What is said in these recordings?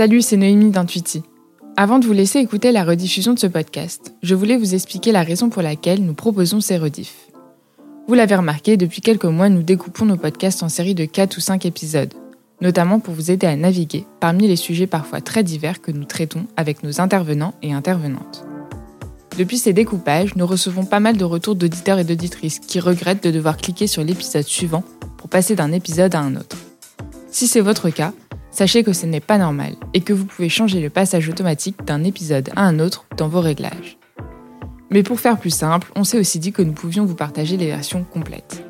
Salut, c'est Noémie d'Intuiti. Avant de vous laisser écouter la rediffusion de ce podcast, je voulais vous expliquer la raison pour laquelle nous proposons ces rediffs. Vous l'avez remarqué, depuis quelques mois, nous découpons nos podcasts en séries de 4 ou 5 épisodes, notamment pour vous aider à naviguer parmi les sujets parfois très divers que nous traitons avec nos intervenants et intervenantes. Depuis ces découpages, nous recevons pas mal de retours d'auditeurs et d'auditrices qui regrettent de devoir cliquer sur l'épisode suivant pour passer d'un épisode à un autre. Si c'est votre cas, sachez que ce n'est pas normal et que vous pouvez changer le passage automatique d'un épisode à un autre dans vos réglages. Mais pour faire plus simple, on s'est aussi dit que nous pouvions vous partager les versions complètes.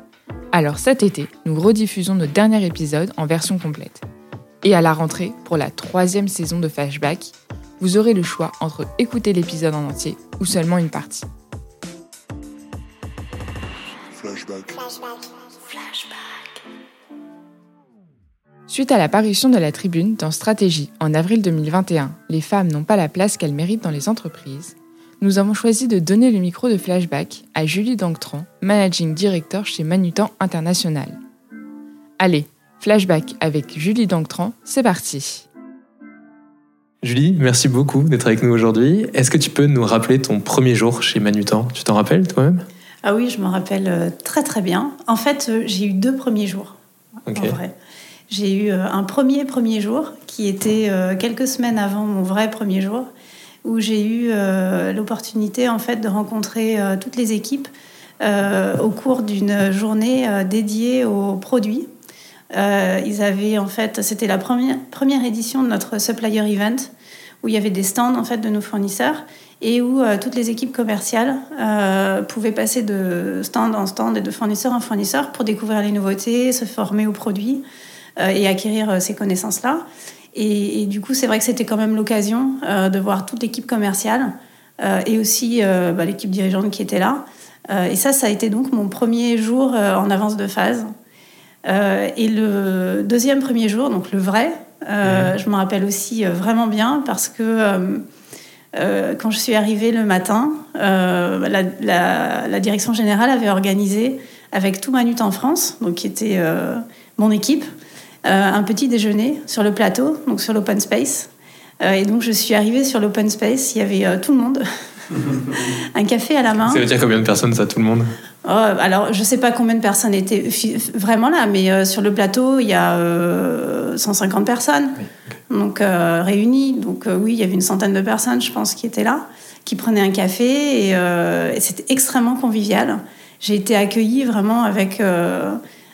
Alors cet été, nous rediffusons notre dernier épisode en version complète. Et à la rentrée, pour la troisième saison de Flashback, vous aurez le choix entre écouter l'épisode en entier ou seulement une partie. Flashback. Suite à l'apparition de la tribune dans Stratégie en avril 2021, Les femmes n'ont pas la place qu'elles méritent dans les entreprises, nous avons choisi de donner le micro de Flashback à Julie Danctran, Managing Director chez Manutan International. Allez, Flashback avec Julie Danctran, c'est parti. Julie, merci beaucoup d'être avec nous aujourd'hui. Est-ce que tu peux nous rappeler ton premier jour chez Manutan? Tu t'en rappelles toi-même? Ah oui, je m'en rappelle euh, très très bien. En fait, euh, j'ai eu deux premiers jours. En vrai. J'ai eu euh, un premier premier jour qui était quelques semaines avant mon vrai premier jour où j'ai eu euh, l'opportunité en fait de rencontrer euh, toutes les équipes euh, au cours d'une journée dédiée aux produits. ils avaient en fait, c'était la première, première édition de notre supplier event où il y avait des stands en fait de nos fournisseurs et où toutes les équipes commerciales pouvaient passer de stand en stand et de fournisseur en fournisseur pour découvrir les nouveautés, se former aux produits et acquérir ces connaissances-là. Et, du coup, c'est vrai que c'était quand même l'occasion euh, de voir toute l'équipe commerciale euh, et aussi euh, bah, l'équipe dirigeante qui était là. et ça, ça a été donc mon premier jour en avance de phase. et le deuxième premier jour, donc le vrai, je me rappelle aussi vraiment bien parce que quand je suis arrivée le matin, la, la, direction générale avait organisé avec tout Manut en France, donc qui était mon équipe, euh, un petit déjeuner sur le plateau, donc sur l'open space. Euh, et donc je suis arrivée sur l'open space, il y avait euh, tout le monde. un café à la main. Ça veut dire combien de personnes ça, tout le monde? Oh, Alors, je ne sais pas combien de personnes étaient vraiment là, mais sur le plateau, il y a 150 personnes donc réunies. Donc oui, il y avait une centaine de personnes, je pense, qui étaient là, qui prenaient un café, et, et c'était extrêmement convivial. J'ai été accueillie vraiment avec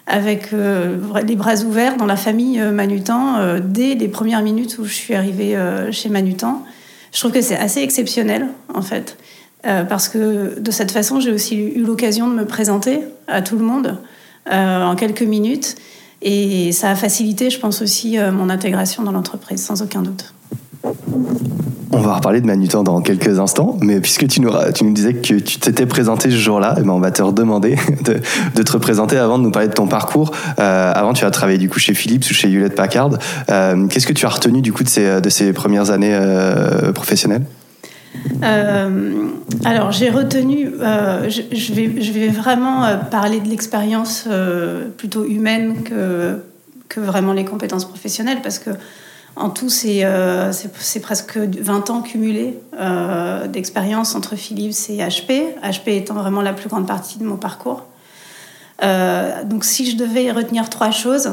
avec euh, les bras ouverts dans la famille euh, Manutan euh, dès les premières minutes où je suis arrivée chez Manutan. Je trouve que c'est assez exceptionnel, en fait, parce que de cette façon, j'ai aussi eu l'occasion de me présenter à tout le monde en quelques minutes. Et ça a facilité, je pense aussi, mon intégration dans l'entreprise, sans aucun doute. On va reparler de Manutan dans quelques instants, mais puisque tu nous, disais que tu t'étais présenté ce jour-là, eh ben on va te redemander de, de, te représenter avant de nous parler de ton parcours. Euh, avant, tu as travaillé du coup chez Philips ou chez Hewlett Packard. Euh, qu'est-ce que tu as retenu du coup de ces, premières années euh, professionnelles? Alors j'ai retenu, je, je, vais, je vais vraiment parler de l'expérience plutôt humaine que, que vraiment les compétences professionnelles parce que en tout, euh, c'est presque 20 ans cumulés euh, d'expérience entre Philips et HP, HP étant vraiment la plus grande partie de mon parcours. Euh, donc si je devais retenir trois choses,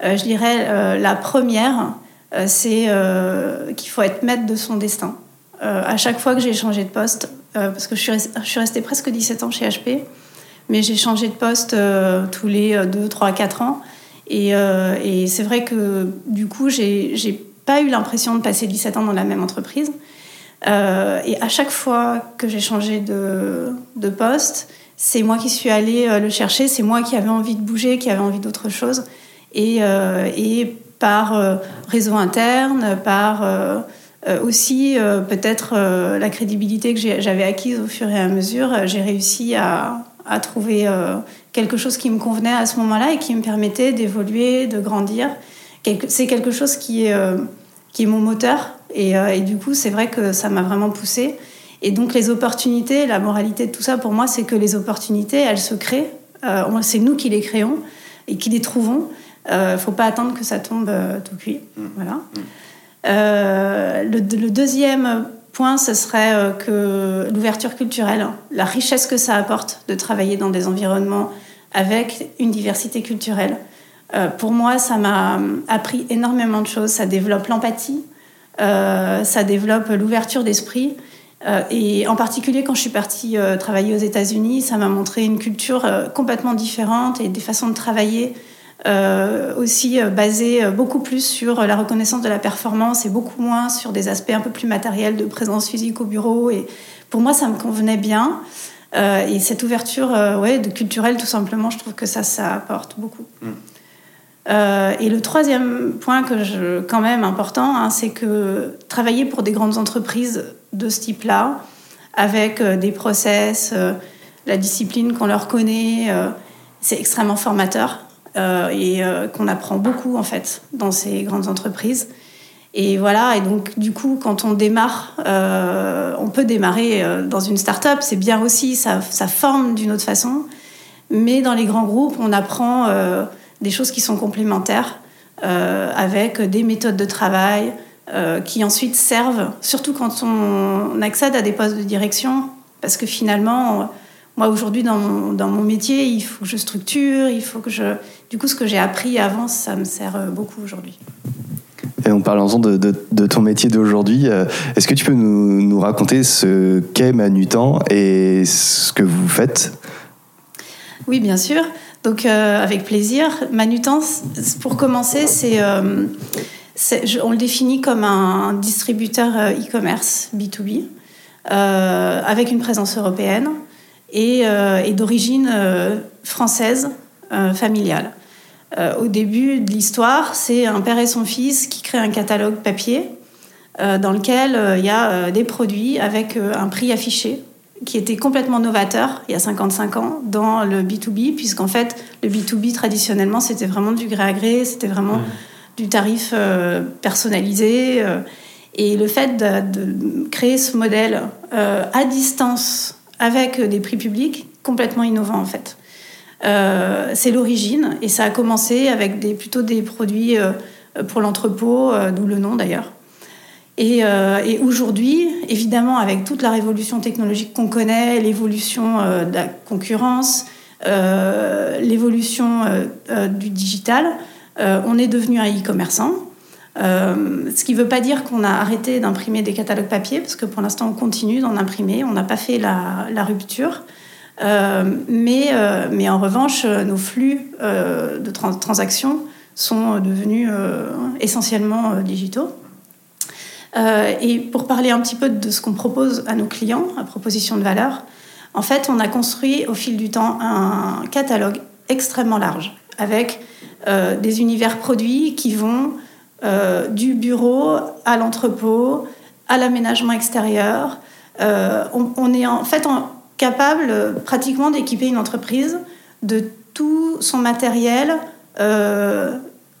je dirais la première, c'est qu'il faut être maître de son destin. à chaque fois que j'ai changé de poste, parce que je suis, je suis restée presque 17 ans chez HP, mais j'ai changé de poste tous les 2, 3, 4 ans, euh, et, c'est vrai que du coup, j'ai pas eu l'impression de passer 17 ans dans la même entreprise. Euh, et à chaque fois que j'ai changé de, poste, c'est moi qui suis allée euh, le chercher, c'est moi qui avais envie de bouger, qui avait envie d'autre chose. Et par réseau interne, par aussi peut-être la crédibilité que j'avais acquise au fur et à mesure, j'ai réussi à, à trouver quelque chose qui me convenait à ce moment-là et qui me permettait d'évoluer, de grandir. C'est quelque chose qui est, euh, qui est mon moteur. Et, euh, et du coup, c'est vrai que ça m'a vraiment poussé. Et donc, les opportunités, la moralité de tout ça, pour moi, c'est que les opportunités, elles se créent. Euh, c'est nous qui les créons et qui les trouvons. Il ne faut pas attendre que ça tombe tout cuit. Mmh. Voilà. le, deuxième point, ce serait que l'ouverture culturelle, la richesse que ça apporte de travailler dans des environnements avec une diversité culturelle. pour moi, ça m'a appris énormément de choses. Ça développe l'empathie, ça développe l'ouverture d'esprit. Euh, et en particulier, quand je suis partie euh, travailler aux États-Unis, ça m'a montré une culture euh, complètement différente et des façons de travailler aussi basées beaucoup plus sur la reconnaissance de la performance et beaucoup moins sur des aspects un peu plus matériels de présence physique au bureau. Et pour moi, ça me convenait bien. et cette ouverture ouais, de culturelle, tout simplement, je trouve que ça, ça apporte beaucoup. Mm. et le troisième point que je, quand même important, hein, c'est que travailler pour des grandes entreprises de ce type-là, avec euh, des process, euh, la discipline qu'on leur connaît. Euh, c'est extrêmement formateur et qu'on apprend beaucoup en fait dans ces grandes entreprises. Et voilà, et donc du coup, quand on démarre, on peut démarrer dans une start-up, c'est bien aussi, ça, forme d'une autre façon. Mais dans les grands groupes, on apprend des choses qui sont complémentaires avec des méthodes de travail, euh, qui ensuite servent, surtout quand on accède à des postes de direction, parce que finalement, moi aujourd'hui dans mon, dans mon métier, il faut que je structure, il faut que je... Du coup, ce que j'ai appris avant, ça me sert euh, beaucoup aujourd'hui. Et en parlant de, de, de ton métier d'aujourd'hui, euh, est-ce que tu peux nous, nous raconter ce qu'est Manutan et ce que vous faites? Oui, bien sûr. Donc, avec plaisir. Manutan, pour commencer, c'est on le définit comme un distributeur euh, e-commerce B2B euh, avec une présence européenne et, euh, d'origine française familiale. au début de l'histoire, c'est un père et son fils qui créent un catalogue papier dans lequel il y a des produits avec un prix affiché qui était complètement novateur il y a 55 ans dans le B2B, puisqu'en fait, le B2B traditionnellement, c'était vraiment du gré à gré, c'était vraiment mmh du tarif euh, personnalisé. Euh, et le fait de, créer ce modèle euh, à distance avec des prix publics, complètement innovant en fait. c'est l'origine et ça a commencé avec plutôt des produits pour l'entrepôt, d'où le nom d'ailleurs. Et, aujourd'hui, évidemment, avec toute la révolution technologique qu'on connaît, l'évolution de la concurrence, l'évolution du digital, euh, on est devenu un e-commerçant. Euh, ce qui ne veut pas dire qu'on a arrêté d'imprimer des catalogues papier, parce que pour l'instant, on continue d'en imprimer. On n'a pas fait la, rupture. Euh, mais, mais, en revanche, nos flux de transactions sont devenus essentiellement digitaux. et pour parler un petit peu de ce qu'on propose à nos clients, à proposition de valeur, en fait, on a construit au fil du temps un catalogue extrêmement large, avec euh, des univers produits qui vont euh, du bureau à l'entrepôt, à l'aménagement extérieur. Euh, on, est en fait capable pratiquement d'équiper une entreprise de tout son matériel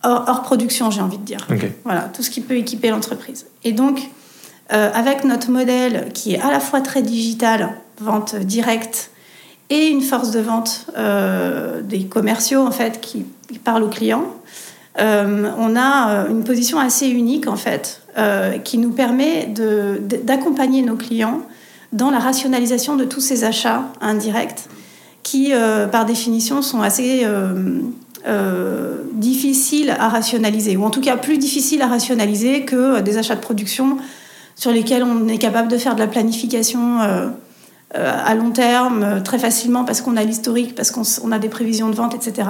hors, production, j'ai envie de dire. Voilà, tout ce qui peut équiper l'entreprise. Et donc, avec notre modèle qui est à la fois très digital, vente directe, et une force de vente des commerciaux en fait qui parle aux clients. Euh, on a euh, une position assez unique en fait, euh, qui nous permet d'accompagner nos clients dans la rationalisation de tous ces achats indirects, qui par définition sont assez difficiles à rationaliser, ou en tout cas plus difficiles à rationaliser que des achats de production sur lesquels on est capable de faire de la planification à long terme très facilement parce qu'on a l'historique, parce qu'on a des prévisions de vente, etc.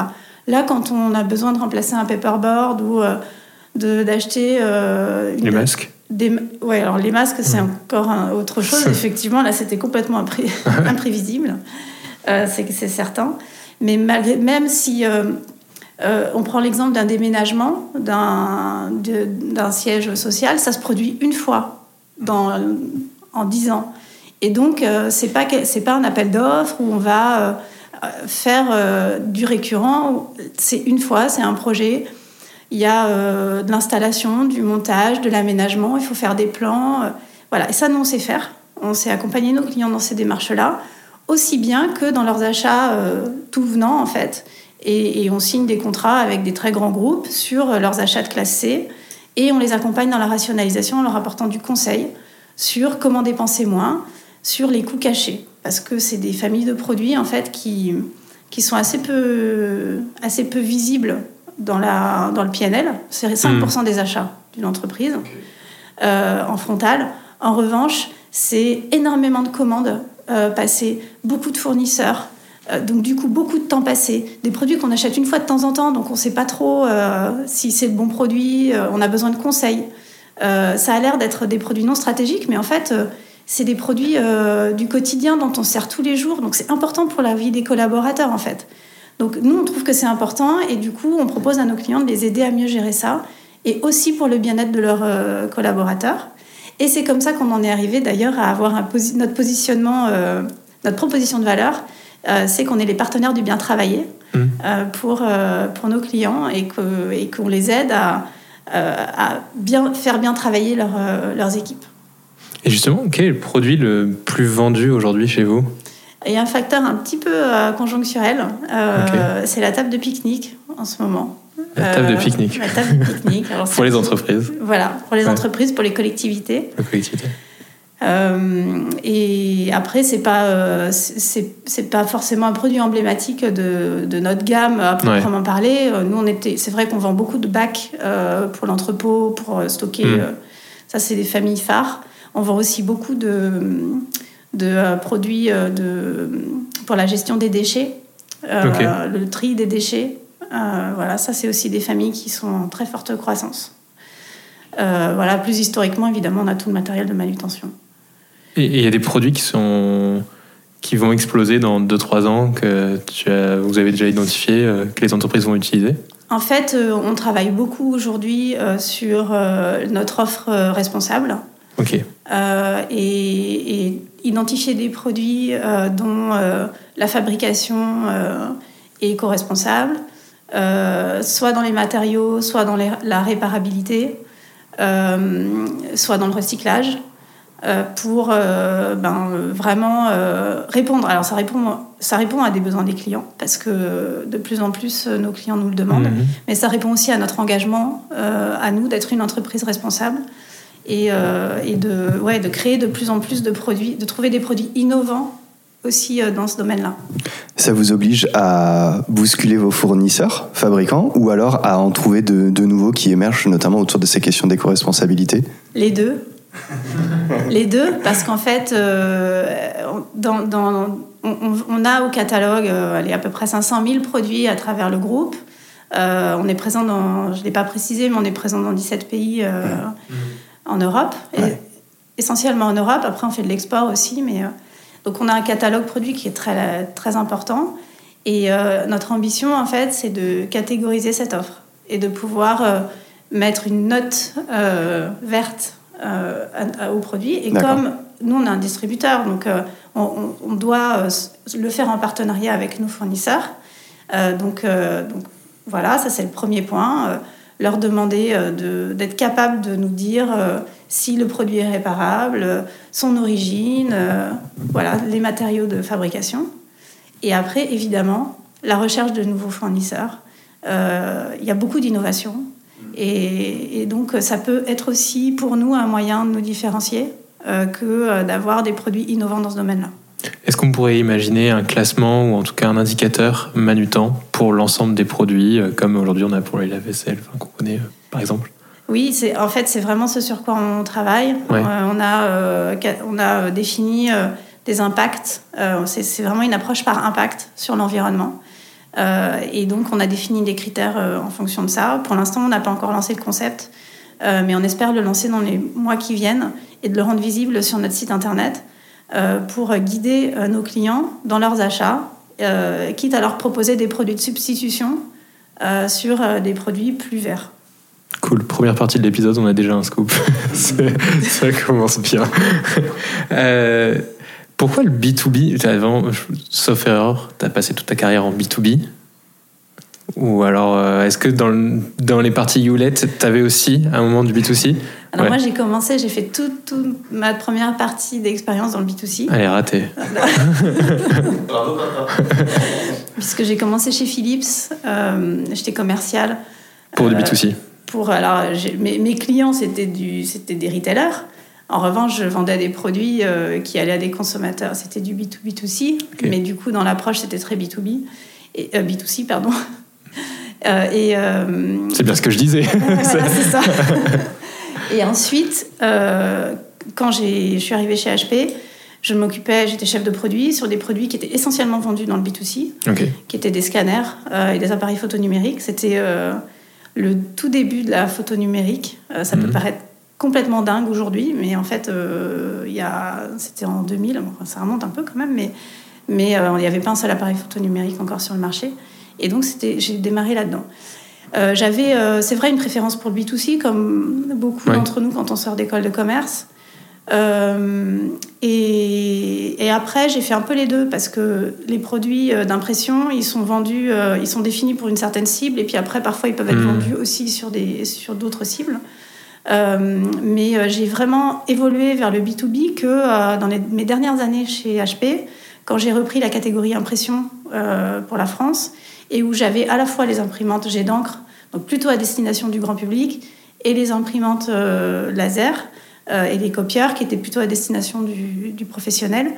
Là, quand on a besoin de remplacer un paperboard ou euh, d'acheter... Euh, les masques des, ouais, alors les masques, c'est encore autre chose. Effectivement, là, c'était complètement imprévisible. Euh, c'est certain. Mais malgré, même si on prend l'exemple d'un déménagement, d'un siège social, ça se produit une fois dans, en dix ans. Et donc, c'est pas, pas un appel d'offres où on va faire euh, du récurrent, c'est une fois, c'est un projet. Il y a euh, de l'installation, du montage, de l'aménagement, il faut faire des plans. Euh, voilà, et ça, nous, on sait faire. On sait accompagner nos clients dans ces démarches-là, aussi bien que dans leurs achats tout venant, en fait. Et, on signe des contrats avec des très grands groupes sur leurs achats de classe C. Et on les accompagne dans la rationalisation en leur apportant du conseil sur comment dépenser moins, sur les coûts cachés. Parce que c'est des familles de produits en fait qui, qui sont assez peu, assez peu visibles dans, la, dans le PNL. C'est 5% des achats d'une entreprise euh, en frontal. En revanche, c'est énormément de commandes euh, passées, beaucoup de fournisseurs. euh, donc du coup, beaucoup de temps passé. Des produits qu'on achète une fois de temps en temps, donc on ne sait pas trop si c'est le bon produit, on a besoin de conseils. Ça a l'air d'être des produits non stratégiques, mais en fait, c'est des produits euh, du quotidien dont on sert tous les jours. Donc c'est important pour la vie des collaborateurs, en fait. Donc nous, on trouve que c'est important et du coup, on propose à nos clients de les aider à mieux gérer ça et aussi pour le bien-être de leurs euh, collaborateurs. Et c'est comme ça qu'on en est arrivé d'ailleurs à avoir un posi- notre positionnement, euh, notre proposition de valeur, c'est qu'on est les partenaires du bien travailler Mm. euh, pour, pour nos clients et que- et qu'on les aide à, à bien, faire bien travailler leur, leurs équipes. Et justement, quel est le produit le plus vendu aujourd'hui chez vous? Il y a un facteur un petit peu euh, conjoncturel, euh, c'est la table de pique-nique en ce moment. La table de Euh, pique-nique. La table de pique-nique. Alors, Pour les entreprises, Voilà, pour les Ouais. entreprises, pour les collectivités. la collectivité. Euh, et après, c'est pas, euh, c'est c'est pas forcément un produit emblématique de, de notre gamme à proprement parler. Nous, on était, c'est vrai qu'on vend beaucoup de bacs euh, pour l'entrepôt, pour stocker. Mm. euh, ça, c'est des familles phares. On vend aussi beaucoup de, de euh, produits euh, de, pour la gestion des déchets, euh, le tri des déchets. Voilà, ça, c'est aussi des familles qui sont en très forte croissance. Voilà, plus historiquement, évidemment, on a tout le matériel de manutention. Et il y a des produits qui sont qui vont exploser dans 2-3 ans que tu as, vous avez déjà identifié, que les entreprises vont utiliser? En fait, on travaille beaucoup aujourd'hui sur notre offre responsable Euh, et, et identifier des produits euh, dont euh, la fabrication est éco-responsable, soit dans les matériaux, soit dans les- la réparabilité, soit dans le recyclage. pour ben, vraiment répondre. Alors ça répond, ça répond à des besoins des clients parce que de plus en plus nos clients nous le demandent. Mhm. Mais ça répond aussi à notre engagement, à nous, d'être une entreprise responsable et, euh, et de, ouais, de créer de plus en plus de produits, de trouver des produits innovants aussi euh, dans ce domaine-là. Ça vous oblige à bousculer vos fournisseurs, fabricants, ou alors à en trouver de, de nouveaux qui émergent, notamment autour de ces questions d'éco-responsabilité? Les deux. Les deux, parce qu'en fait, euh, dans, dans- on, a au catalogue euh, allez, à peu près 500 000 produits à travers le groupe. Euh, on est présent dans, je ne l'ai pas précisé, mais on est présent dans 17 pays en Europe, et essentiellement en Europe. Après, on fait de l'export aussi, mais euh, donc on a un catalogue produit qui est très très important. Et euh, notre ambition, en fait, c'est de catégoriser cette offre et de pouvoir euh, mettre une note verte au produit. Et comme nous, on est un distributeur, donc euh, on, doit euh, le faire en partenariat avec nos fournisseurs. Euh, donc, donc voilà, ça c'est le premier point. Leur demander euh, de- d'être capable de nous dire euh, si le produit est réparable, euh, son origine, euh, voilà, les matériaux de fabrication. Et après, évidemment, la recherche de nouveaux fournisseurs. Il y a beaucoup d'innovation. Et, et donc, ça peut être aussi pour nous un moyen de nous différencier que d'avoir des produits innovants dans ce domaine-là. Est-ce qu'on pourrait imaginer un classement ou en tout cas un indicateur manutant pour l'ensemble des produits, euh, comme aujourd'hui on a pour les lave-vaisselle, qu'on connaît euh, par exemple? Oui, c'est en fait c'est vraiment ce sur quoi on travaille. Ouais. Euh, on a euh, on a défini euh, des impacts. C'est vraiment une approche par impact sur l'environnement. Et donc on a défini des critères en fonction de ça. Pour l'instant, on n'a pas encore lancé le concept, mais on espère le lancer dans les mois qui viennent et de le rendre visible sur notre site internet pour guider euh, nos clients dans leurs achats, euh, quitte à leur proposer des produits de substitution euh, sur euh, des produits plus verts. Cool, première partie de l'épisode, on a déjà un scoop. Ça commence bien. Euh, pourquoi le B2B Avant, je- sauf erreur, tu as passé toute ta carrière en B2B Ou alors, euh, est-ce que dans, le- dans les parties Hewlett, tu avais aussi un moment du B2C Alors Ouais. moi j'ai commencé, j'ai fait toute, toute ma première partie d'expérience dans le B2C, Allez, raté. puisque j'ai commencé chez Philips, euh, j'étais commerciale. Pour du Euh, B2C. pour alors mes, mes, clients c'était du c'était des retailers. En revanche, je vendais des produits qui allaient à des consommateurs. C'était du B2B2C, mais du coup, dans l'approche, c'était très B2B. Et, B2C, pardon. et, c'est bien ce que je disais. voilà, c'est ça. et ensuite, quand je suis arrivée chez HP, je m'occupais, j'étais chef de produit sur des produits qui étaient essentiellement vendus dans le B2C, qui étaient des scanners euh, et des appareils photo numériques. C'était euh, le tout début de la photo numérique. Euh, ça peut mhm. paraître complètement dingue aujourd'hui, mais en fait, c'était en 2000, ça remonte un peu quand même, mais, mais il n'y avait pas un seul appareil photo numérique encore sur le marché. Et donc, j'ai démarré là-dedans. J'avais, c'est vrai, une préférence pour le B2C, comme beaucoup d'entre nous quand on sort d'école de commerce. Euh, et, après, j'ai fait un peu les deux parce que les produits euh, d'impression, ils sont vendus, euh, ils sont définis pour une certaine cible, et puis après, parfois, ils peuvent être mmh. vendus aussi sur des sur d'autres cibles. mais j'ai vraiment évolué vers le B2B que dans mes dernières années chez HP, quand j'ai repris la catégorie impression pour la France, et où j'avais à la fois les imprimantes jet d'encre, donc plutôt à destination du grand public, et les imprimantes laser. Euh, et les copieurs qui étaient plutôt à destination du, professionnel.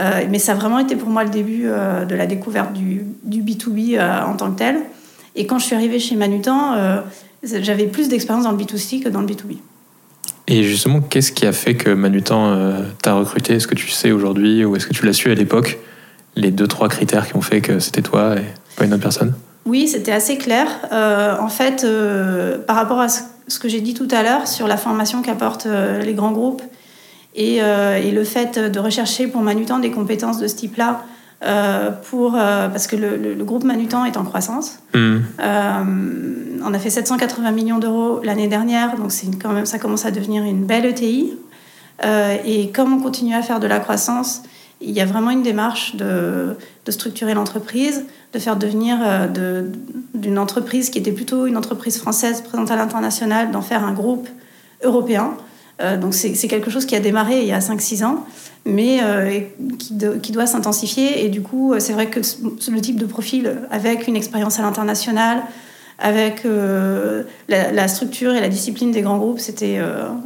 Euh, mais ça a vraiment été pour moi le début euh, de la découverte du, du B2B en tant que tel. Et quand je suis arrivée chez Manutan, j'avais plus d'expérience dans le B2C que dans le B2B. Et justement, qu'est-ce qui a fait que Manutan t'a recruté? Est-ce que tu sais aujourd'hui ou est-ce que tu l'as su à l'époque Les deux, trois critères qui ont fait que c'était toi pas une autre personne Oui, c'était assez clair. en fait, par rapport à ce que j'ai dit tout à l'heure sur la formation qu'apportent euh, les grands groupes et, euh, et, le fait de rechercher pour Manutan des compétences de ce type-là. Euh, pour, parce que le, groupe Manutan est en croissance. Mmh. on a fait 780 millions d'euros l'année dernière, donc c'est quand même, ça commence à devenir une belle ETI. et comme on continue à faire de la croissance, il y a vraiment une démarche de, structurer l'entreprise, de faire devenir euh, d'une entreprise qui était plutôt une entreprise française présente à l'international, d'en faire un groupe européen. Euh, donc c'est quelque chose qui a démarré il y a 5-6 ans, mais euh, qui, doit s'intensifier. Et du coup, c'est vrai que le type de profil avec une expérience à l'international, avec la, structure et la discipline des grands groupes, c'était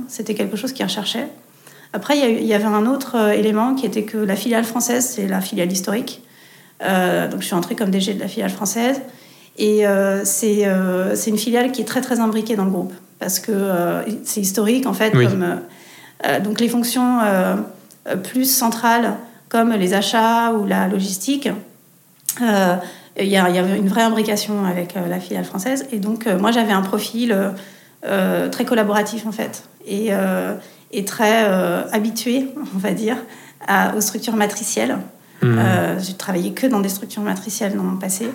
c'était quelque chose qui recherchait. Après, il y, avait un autre élément qui était que la filiale française, c'est la filiale historique. Euh, donc je suis entrée comme DG de la filiale française. Et euh, euh, c'est une filiale qui est très très imbriquée dans le groupe parce que c'est historique en fait. Comme, donc les fonctions plus centrales comme les achats ou la logistique, il y, avait une vraie imbrication avec la filiale française. Et donc moi j'avais un profil très collaboratif en fait et, et très habitué, on va dire, à, aux structures matricielles. Euh, j'ai travaillé que dans des structures matricielles dans mon passé.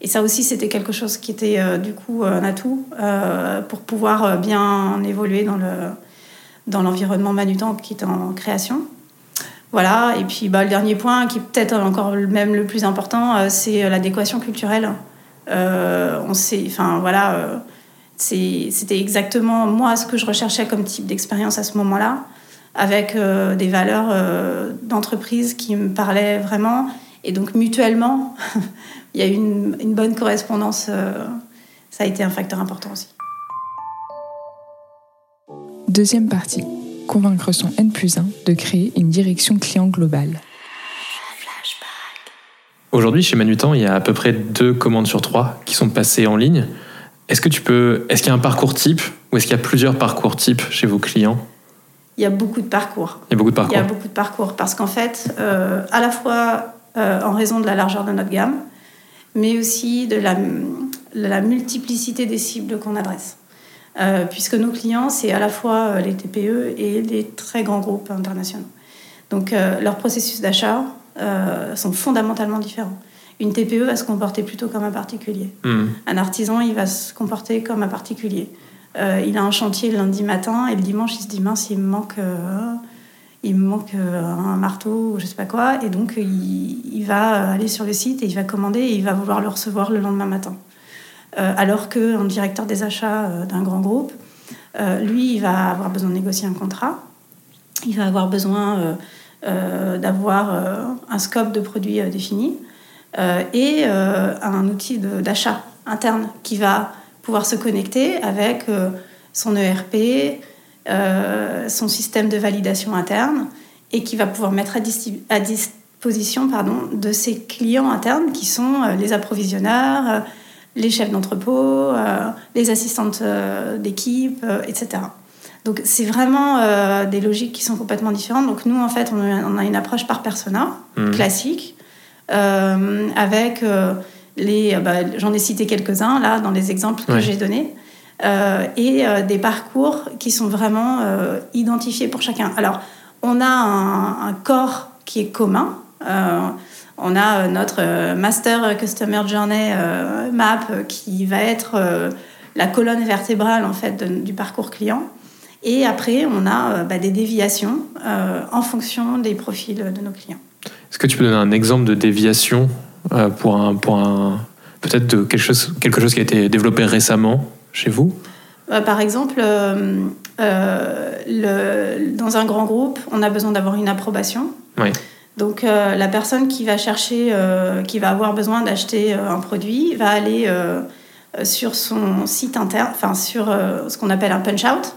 Et ça aussi, c'était quelque chose qui était euh, du coup un atout euh, pour pouvoir bien évoluer dans, le, dans l'environnement Manutan qui est en création. Voilà, et puis bah, le dernier point, qui est peut-être encore même le plus important, c'est l'adéquation culturelle. on sait, enfin voilà, c'était exactement moi ce que je recherchais comme type d'expérience à ce moment-là avec euh, des valeurs euh, d'entreprise qui me parlaient vraiment. Et donc mutuellement, il y a eu une, une bonne correspondance. Euh, ça a été un facteur important aussi. Deuxième partie. Convaincre son N plus 1 de créer une direction client globale. Aujourd'hui, chez Manutan, il y a à peu près deux commandes sur trois qui sont passées en ligne. Est-ce que tu peux, est-ce qu'il y a un parcours type ou est-ce qu'il y a plusieurs parcours types chez vos clients? Il y a beaucoup de parcours. Il y a beaucoup de parcours. Il y a beaucoup de parcours parce qu'en fait, euh, à la fois euh, en raison de la largeur de notre gamme, mais aussi de la, la multiplicité des cibles qu'on adresse. Euh, puisque nos clients, c'est à la fois les TPE et les très grands groupes internationaux. Donc leurs processus d'achat sont fondamentalement différents. Une TPE va se comporter plutôt comme un particulier. Hmm. Un artisan, il va se comporter comme un particulier. Euh, il a un chantier le lundi matin et le dimanche, il se dit mince, il me manque, euh, il me manque euh, un marteau ou je sais pas quoi. Et donc, il, va aller sur le site et il va commander et il va vouloir le recevoir le lendemain matin. alors qu'un directeur des achats d'un grand groupe, lui, il va avoir besoin de négocier un contrat. Il va avoir besoin d'avoir un scope de produits défini et un outil d'achat interne qui va pouvoir se connecter avec son ERP, son système de validation interne, et qui va pouvoir mettre à, disposition pardon, de ses clients internes qui sont les approvisionneurs, les chefs d'entrepôt, les assistantes d'équipe, etc. Donc c'est vraiment euh, des logiques qui sont complètement différentes. Donc nous, en fait, on a, une approche par persona, mmh. classique, euh, avec euh, les... Bah, j'en ai cité quelques-uns, là, dans les exemples que j'ai donnés, et des parcours qui sont vraiment identifiés pour chacun. Alors, on a un, un corps qui est commun. on a notre Master Customer Journey Map qui va être la colonne vertébrale, en fait, du parcours client. Et après, on a euh, bah, des déviations euh, en fonction des profils de nos clients. Est-ce que tu peux donner un exemple de déviation euh, pour un, pour un peut-être de quelque chose, quelque chose qui a été développé récemment chez vous? Par exemple, le, dans un grand groupe, on a besoin d'avoir une approbation. Oui. Donc la personne qui va chercher, qui va avoir besoin d'acheter un produit, va aller sur son site interne, enfin sur ce qu'on appelle un punch-out.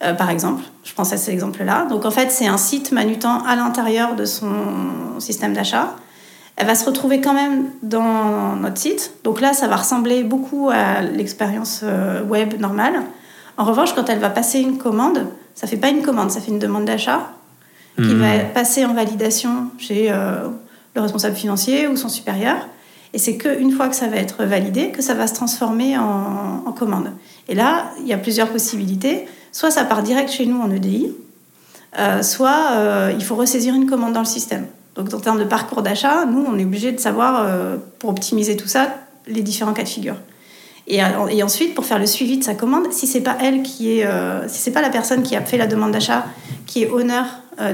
Euh, par exemple. Je pense à cet exemple-là. Donc en fait, c'est un site Manutan à l'intérieur de son système d'achat. Elle va se retrouver quand même dans notre site. Donc là, ça va ressembler beaucoup à l'expérience euh, web normale. En revanche, quand elle va passer une commande, ça fait pas une commande, ça fait une demande d'achat qui hmm. va passer en validation chez euh, le responsable financier ou son supérieur. Et c'est qu'une fois que ça va être validé, que ça va se transformer en, en commande. Et là, il y a plusieurs possibilités. Soit ça part direct chez nous en EDI, euh, soit euh, il faut ressaisir une commande dans le système. Donc en termes de parcours d'achat, nous, on est obligé de savoir, euh, pour optimiser tout ça, les différents cas de figure. Et, et, ensuite, pour faire le suivi de sa commande, si c'est pas elle qui est, si c'est pas la personne qui a fait la demande d'achat qui est honneur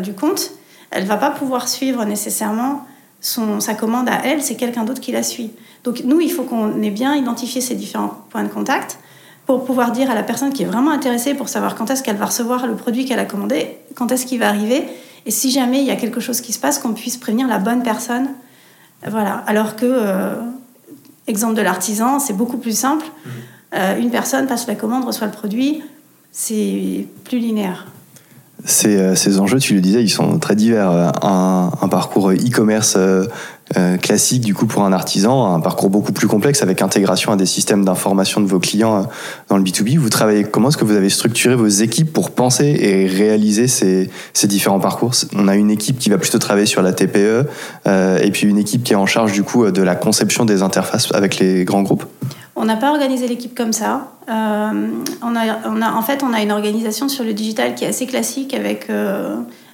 du compte, elle va pas pouvoir suivre nécessairement son, sa commande à elle, c'est quelqu'un d'autre qui la suit. Donc nous, il faut qu'on ait bien identifié ces différents points de contact pour pouvoir dire à la personne qui est vraiment intéressée pour savoir quand est-ce qu'elle va recevoir le produit qu'elle a commandé, quand est-ce qu'il va arriver, et si jamais il y a quelque chose qui se passe, qu'on puisse prévenir la bonne personne. Voilà. Alors que, euh, exemple de l'artisan, c'est beaucoup plus simple. Mmh. Euh, une personne passe la commande, reçoit le produit, c'est plus linéaire. Ces, euh, ces, enjeux, tu le disais, ils sont très divers. Un, un parcours e-commerce euh, classique du coup pour un artisan, un parcours beaucoup plus complexe avec intégration à des systèmes d'information de vos clients euh, dans le B2B. Vous travaillez comment est-ce que vous avez structuré vos équipes pour penser et réaliser ces, ces différents parcours? On a une équipe qui va plutôt travailler sur la TPE euh, et puis une équipe qui est en charge du coup de la conception des interfaces avec les grands groupes. On n'a pas organisé l'équipe comme ça. on, a, on a, en fait, on a une organisation sur le digital qui est assez classique avec,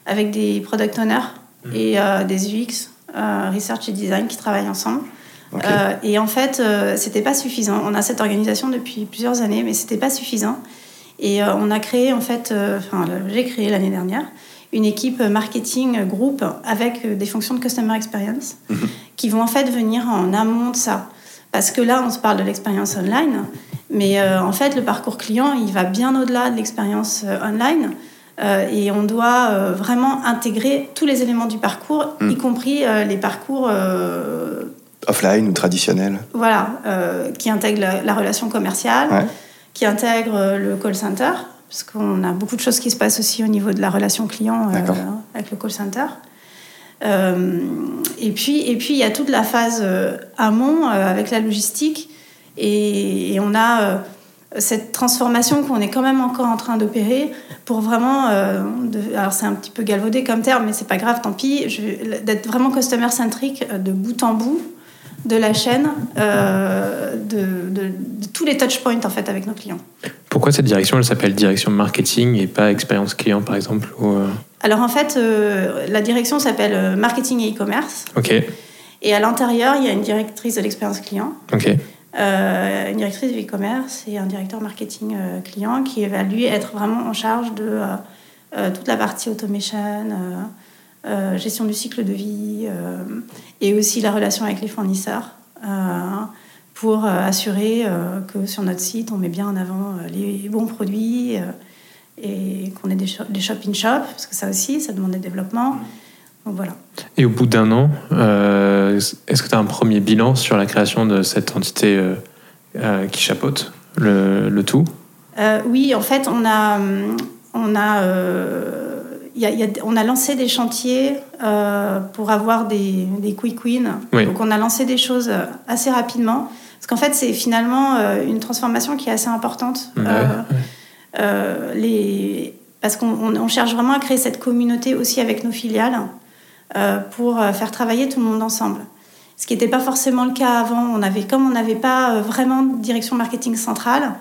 avec des product owners mmh. et des UX euh, research et design qui travaillent ensemble. Euh, et en fait, euh, c'était pas suffisant. On a cette organisation depuis plusieurs années, mais c'était pas suffisant. Et on a créé, en fait, enfin, j'ai créé l'année dernière une équipe marketing groupe avec des fonctions de customer experience mhm. qui vont en fait venir en amont de ça. Parce que là, on se parle de l'expérience online, mais en fait, le parcours client, il va bien au-delà de l'expérience online. Euh, et on doit euh, vraiment intégrer tous les éléments du parcours, y hmm. compris euh, les parcours offline ou traditionnels. Voilà, qui intègrent la, relation commerciale, qui intègrent le call center, parce qu'on a beaucoup de choses qui se passent aussi au niveau de la relation client avec le call center. Et puis, et puis il y a toute la phase amont avec la logistique, et, on a cette transformation qu'on est quand même encore en train d'opérer pour vraiment, euh, alors c'est un petit peu galvaudé comme terme, mais c'est pas grave, tant pis, d'être vraiment customer centric euh, de bout en bout de la chaîne, euh, de, tous les touch points en fait avec nos clients. Pourquoi cette direction, elle s'appelle direction marketing et pas expérience client par exemple Alors en fait, la direction s'appelle marketing et e-commerce. Ok. Et à l'intérieur, il y a une directrice de l'expérience client. Ok. Euh, une directrice du e-commerce et un directeur marketing euh, client qui va lui être vraiment en charge de euh, toute la partie automation, gestion du cycle de vie et aussi la relation avec les fournisseurs pour assurer que sur notre site on met bien en avant les bons produits et qu'on ait des, des shop-in-shop, parce que ça aussi, ça demande des développements. Donc voilà. Et au bout d'un an, euh, est-ce que tu as un premier bilan sur la création de cette entité euh, euh, qui chapeaute le, le tout? Euh, oui, en fait, on a, on a, euh, il y a- il y a- on a lancé des chantiers euh, pour avoir des, des quick wins. Oui. Donc, on a lancé des choses assez rapidement. Parce qu'en fait, c'est finalement euh, une transformation qui est assez importante. Ouais, Euh, ouais. Euh, les... Parce qu'on on- on cherche vraiment à créer cette communauté aussi avec nos filiales euh, pour euh, faire travailler tout le monde ensemble. Ce qui n'était pas forcément le cas avant. On avait, comme on n'avait pas vraiment de direction marketing centrale,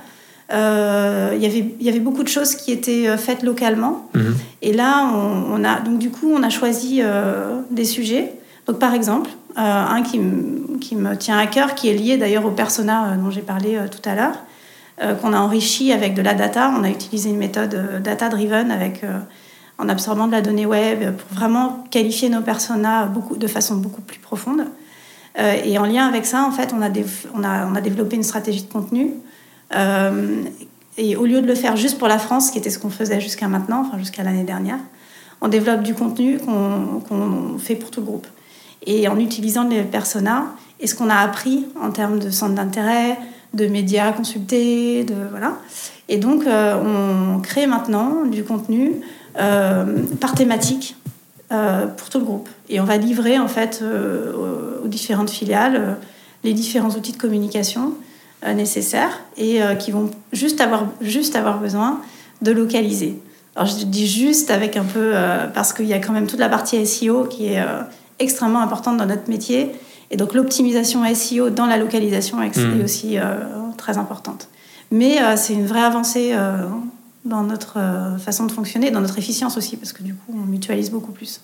euh, il y avait- il y avait beaucoup de choses qui étaient faites localement. Mhm. Et là, on, on a, donc du coup, on a choisi euh, des sujets. Donc par exemple, euh, un qui, me- qui me tient à cœur, qui est lié d'ailleurs au persona dont j'ai parlé tout à l'heure, qu'on a enrichi avec de la data. On a utilisé une méthode euh, data-driven avec, euh, en absorbant de la donnée web euh, pour vraiment qualifier nos personas beaucoup, de façon beaucoup plus profonde. Euh, et en lien avec ça, en fait, on a, on a, on a développé une stratégie de contenu. Euh, et au lieu de le faire juste pour la France, qui était ce qu'on faisait jusqu'à maintenant, enfin jusqu'à l'année dernière, on développe du contenu qu'on fait pour tout le groupe. Et en utilisant les personas et ce qu'on a appris en termes de centres d'intérêt, de médias consultés, de voilà. Et donc, euh, on crée maintenant du contenu euh, par thématique euh, pour tout le groupe. Et on va livrer en fait aux, différentes filiales les différents outils de communication nécessaires et qui vont juste avoir, juste avoir besoin de localiser. Alors je dis juste avec un peu, parce qu'il y a quand même toute la partie SEO qui est extrêmement importante dans notre métier. Et donc l'optimisation SEO dans la localisation est est aussi euh, très importante. Mais euh, c'est une vraie avancée euh, dans notre façon de fonctionner, dans notre efficience aussi, parce que du coup on mutualise beaucoup plus.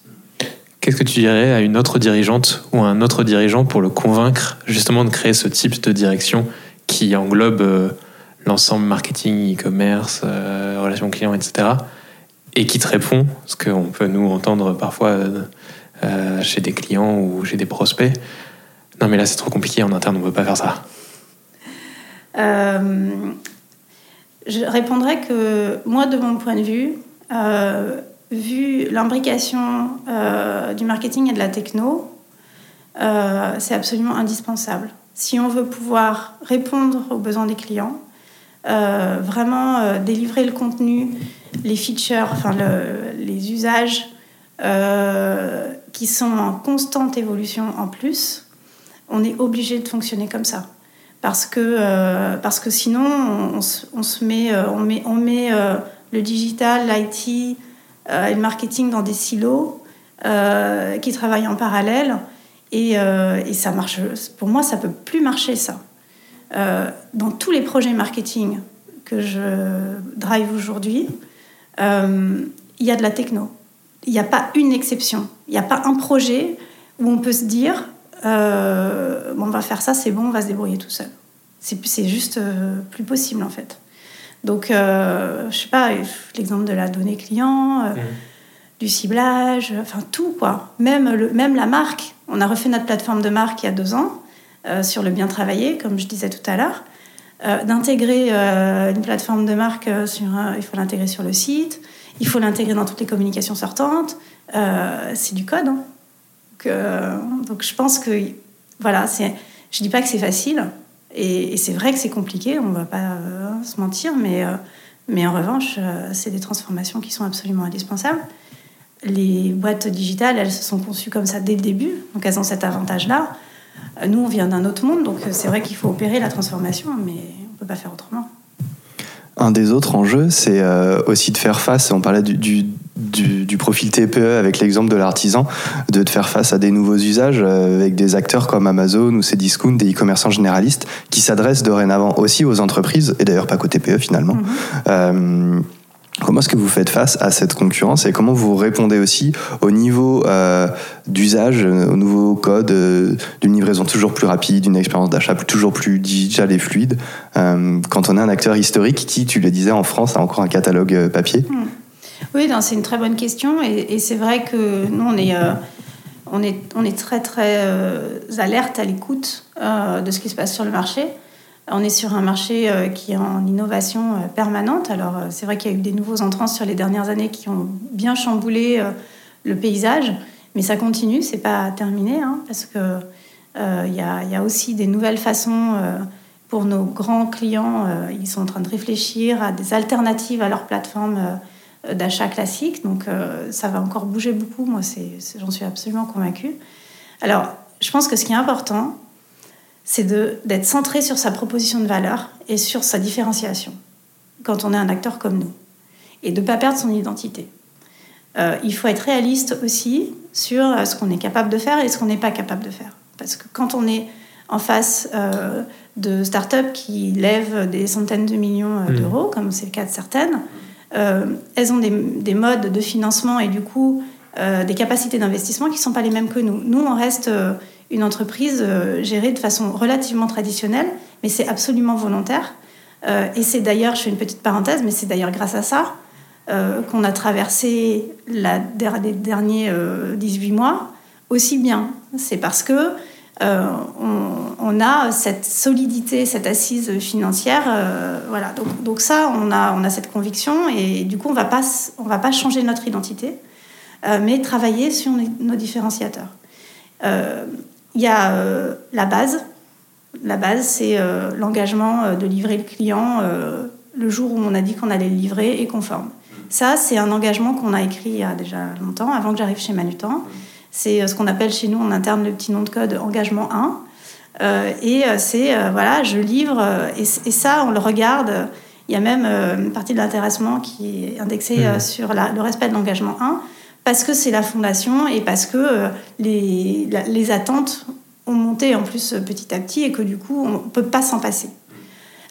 Qu'est-ce que tu dirais à une autre dirigeante ou à un autre dirigeant pour le convaincre justement de créer ce type de direction qui englobe euh, l'ensemble marketing, e-commerce, euh, relations clients, etc. et qui te répond, ce qu'on peut nous entendre parfois euh, chez des clients ou chez des prospects. Non mais là c'est trop compliqué en interne, on ne peut pas faire ça. Euh, je répondrais que moi, de mon point de vue, euh, vu l'imbrication euh, du marketing et de la techno, c'est absolument indispensable. Si on veut pouvoir répondre aux besoins des clients, vraiment délivrer le contenu, les features, enfin le- les usages qui sont en constante évolution en plus, on est obligé de fonctionner comme ça parce que, euh, parce que sinon, on, se, met, euh, on met, on met euh, le digital, l'IT et le marketing dans des silos qui travaillent en parallèle. Et, et ça marche. Pour moi, ça peut plus marcher, ça. Dans tous les projets marketing que je drive aujourd'hui, il y a de la techno. Il n'y a pas une exception. Il n'y a pas un projet où on peut se dire euh, bon, on va faire ça, c'est bon, on va se débrouiller tout seul. C'est juste euh, plus possible en fait. Donc, euh, je sais pas, l'exemple de la donnée client, euh, du ciblage, enfin tout quoi. Même, le, même la marque. On a refait notre plateforme de marque il y a deux ans sur le bien travailler, comme je disais tout à l'heure. D'intégrer une plateforme de marque sur un- il faut l'intégrer sur le site, il faut l'intégrer dans toutes les communications sortantes. C'est du code. hein. Donc, je pense que voilà, c'est. Je dis pas que c'est facile et, c'est vrai que c'est compliqué. On va pas euh, se mentir, mais euh, en revanche, euh, c'est des transformations qui sont absolument indispensables. Les boîtes digitales, elles se sont conçues comme ça dès le début, donc elles ont cet avantage-là. Nous, on vient d'un autre monde, donc c'est vrai qu'il faut opérer la transformation, mais on peut pas faire autrement. Un des autres enjeux, c'est aussi de faire face, on parlait du, du- du profil TPE avec l'exemple de l'artisan, de te faire face à des nouveaux usages euh, avec des acteurs comme Amazon ou Cdiscount, des e-commerçants généralistes, qui s'adressent dorénavant aussi aux entreprises, et d'ailleurs pas qu'aux TPE finalement. Mhm. Euh, Comment est-ce que vous faites face à cette concurrence et comment vous répondez aussi au niveau euh, d'usage, euh, au nouveau code euh, d'une livraison toujours plus rapide, d'une expérience d'achat toujours plus digitale et fluide euh, quand on est un acteur historique qui, tu le disais, en France a encore un catalogue euh, papier Oui, c'est une très bonne question et, c'est vrai que nous, on est, euh, on est, on est très, très euh, alerte à l'écoute euh, de ce qui se passe sur le marché. On est sur un marché qui est en innovation permanente. Alors, c'est vrai qu'il y a eu des nouveaux entrants sur les dernières années qui ont bien chamboulé le paysage, mais ça continue, c'est pas terminé, hein, parce que il y, y a aussi des nouvelles façons pour nos grands clients, ils sont en train de réfléchir à des alternatives à leur plateforme d'achat classique. Donc euh, ça va encore bouger beaucoup, moi j'en suis absolument convaincue. Alors je pense que ce qui est important, c'est d'être centré sur sa proposition de valeur et sur sa différenciation quand on est un acteur comme nous. Et de ne pas perdre son identité. il faut être réaliste aussi sur ce qu'on est capable de faire et ce qu'on n'est pas capable de faire. Parce que quand on est en face euh, de startups qui lèvent des centaines de millions euh, mmh. d'euros, comme c'est le cas de certaines. Euh, elles ont des, modes de financement et du coup des capacités d'investissement qui ne sont pas les mêmes que nous. Nous, on reste une entreprise gérée de façon relativement traditionnelle, mais c'est absolument volontaire. et c'est d'ailleurs, je fais une petite parenthèse, mais c'est d'ailleurs grâce à ça qu'on a traversé les derniers 18 mois aussi bien. C'est parce que euh, on, a cette solidité, cette assise financière. Euh, voilà. Donc, ça, on a, cette conviction et du coup, on on va pas changer notre identité, euh, mais travailler sur nos différenciateurs. Il y a la base. La base, c'est l'engagement de livrer le client le jour où on a dit qu'on allait le livrer et conforme. Ça, c'est un engagement qu'on a écrit il y a déjà longtemps, avant que j'arrive chez Manutan. C'est euh, ce qu'on appelle chez nous en interne le petit nom de code engagement 1. Euh, et euh, c'est, voilà, je livre, et, ça, on le regarde. Il y a même une partie de l'intéressement qui est indexée mmh. sur le respect de l'engagement 1, parce que c'est la fondation et parce que les, les attentes ont monté en plus petit à petit et que du coup, on ne peut pas s'en passer.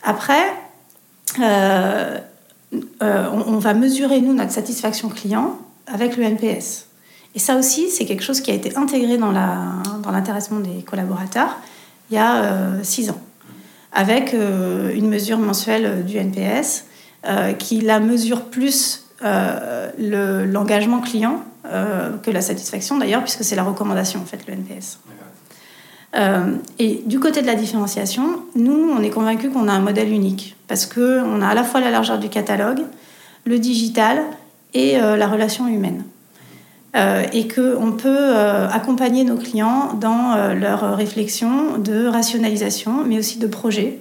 Après, on, on, va mesurer, nous, notre satisfaction client avec le NPS. Et ça aussi, c'est quelque chose qui a été intégré dans l'intéressement dans des collaborateurs il y a euh, six ans, avec euh, une mesure mensuelle du NPS euh, qui la mesure plus l'engagement client que la satisfaction d'ailleurs, puisque c'est la recommandation en fait, le NPS. et du côté de la différenciation, nous, on est convaincus qu'on a un modèle unique, parce qu'on a à la fois la largeur du catalogue, le digital et la relation humaine. Euh, et qu'on peut euh, accompagner nos clients dans euh, leur réflexion de rationalisation, mais aussi de projet,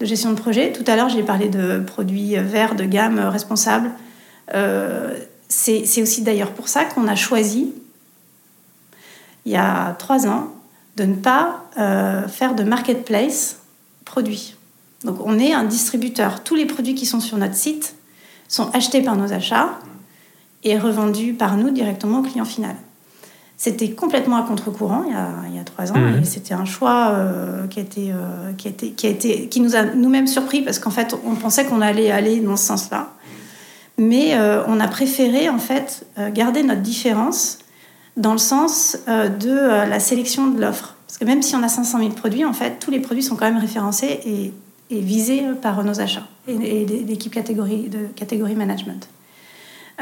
de gestion de projet. Tout à l'heure, j'ai parlé de produits verts de gamme responsables. C'est aussi d'ailleurs pour ça qu'on a choisi, il y a trois ans, de ne pas faire de marketplace produits. Donc on est un distributeur. Tous les produits qui sont sur notre site sont achetés par nos achats et revendu par nous directement au client final. C'était complètement à contre-courant il, y a, trois ans mmh. et c'était un choix euh, qui, a été, euh, qui, a été, qui, a été, qui nous a nous-mêmes surpris parce qu'en fait on pensait qu'on allait aller dans ce sens-là. Mais euh, on a préféré en fait garder notre différence dans le sens de la sélection de l'offre. Parce que même si on a 500 000 produits, en fait, tous les produits sont quand même référencés et, et visés par nos achats et, et l'équipe catégorie, de catégorie management.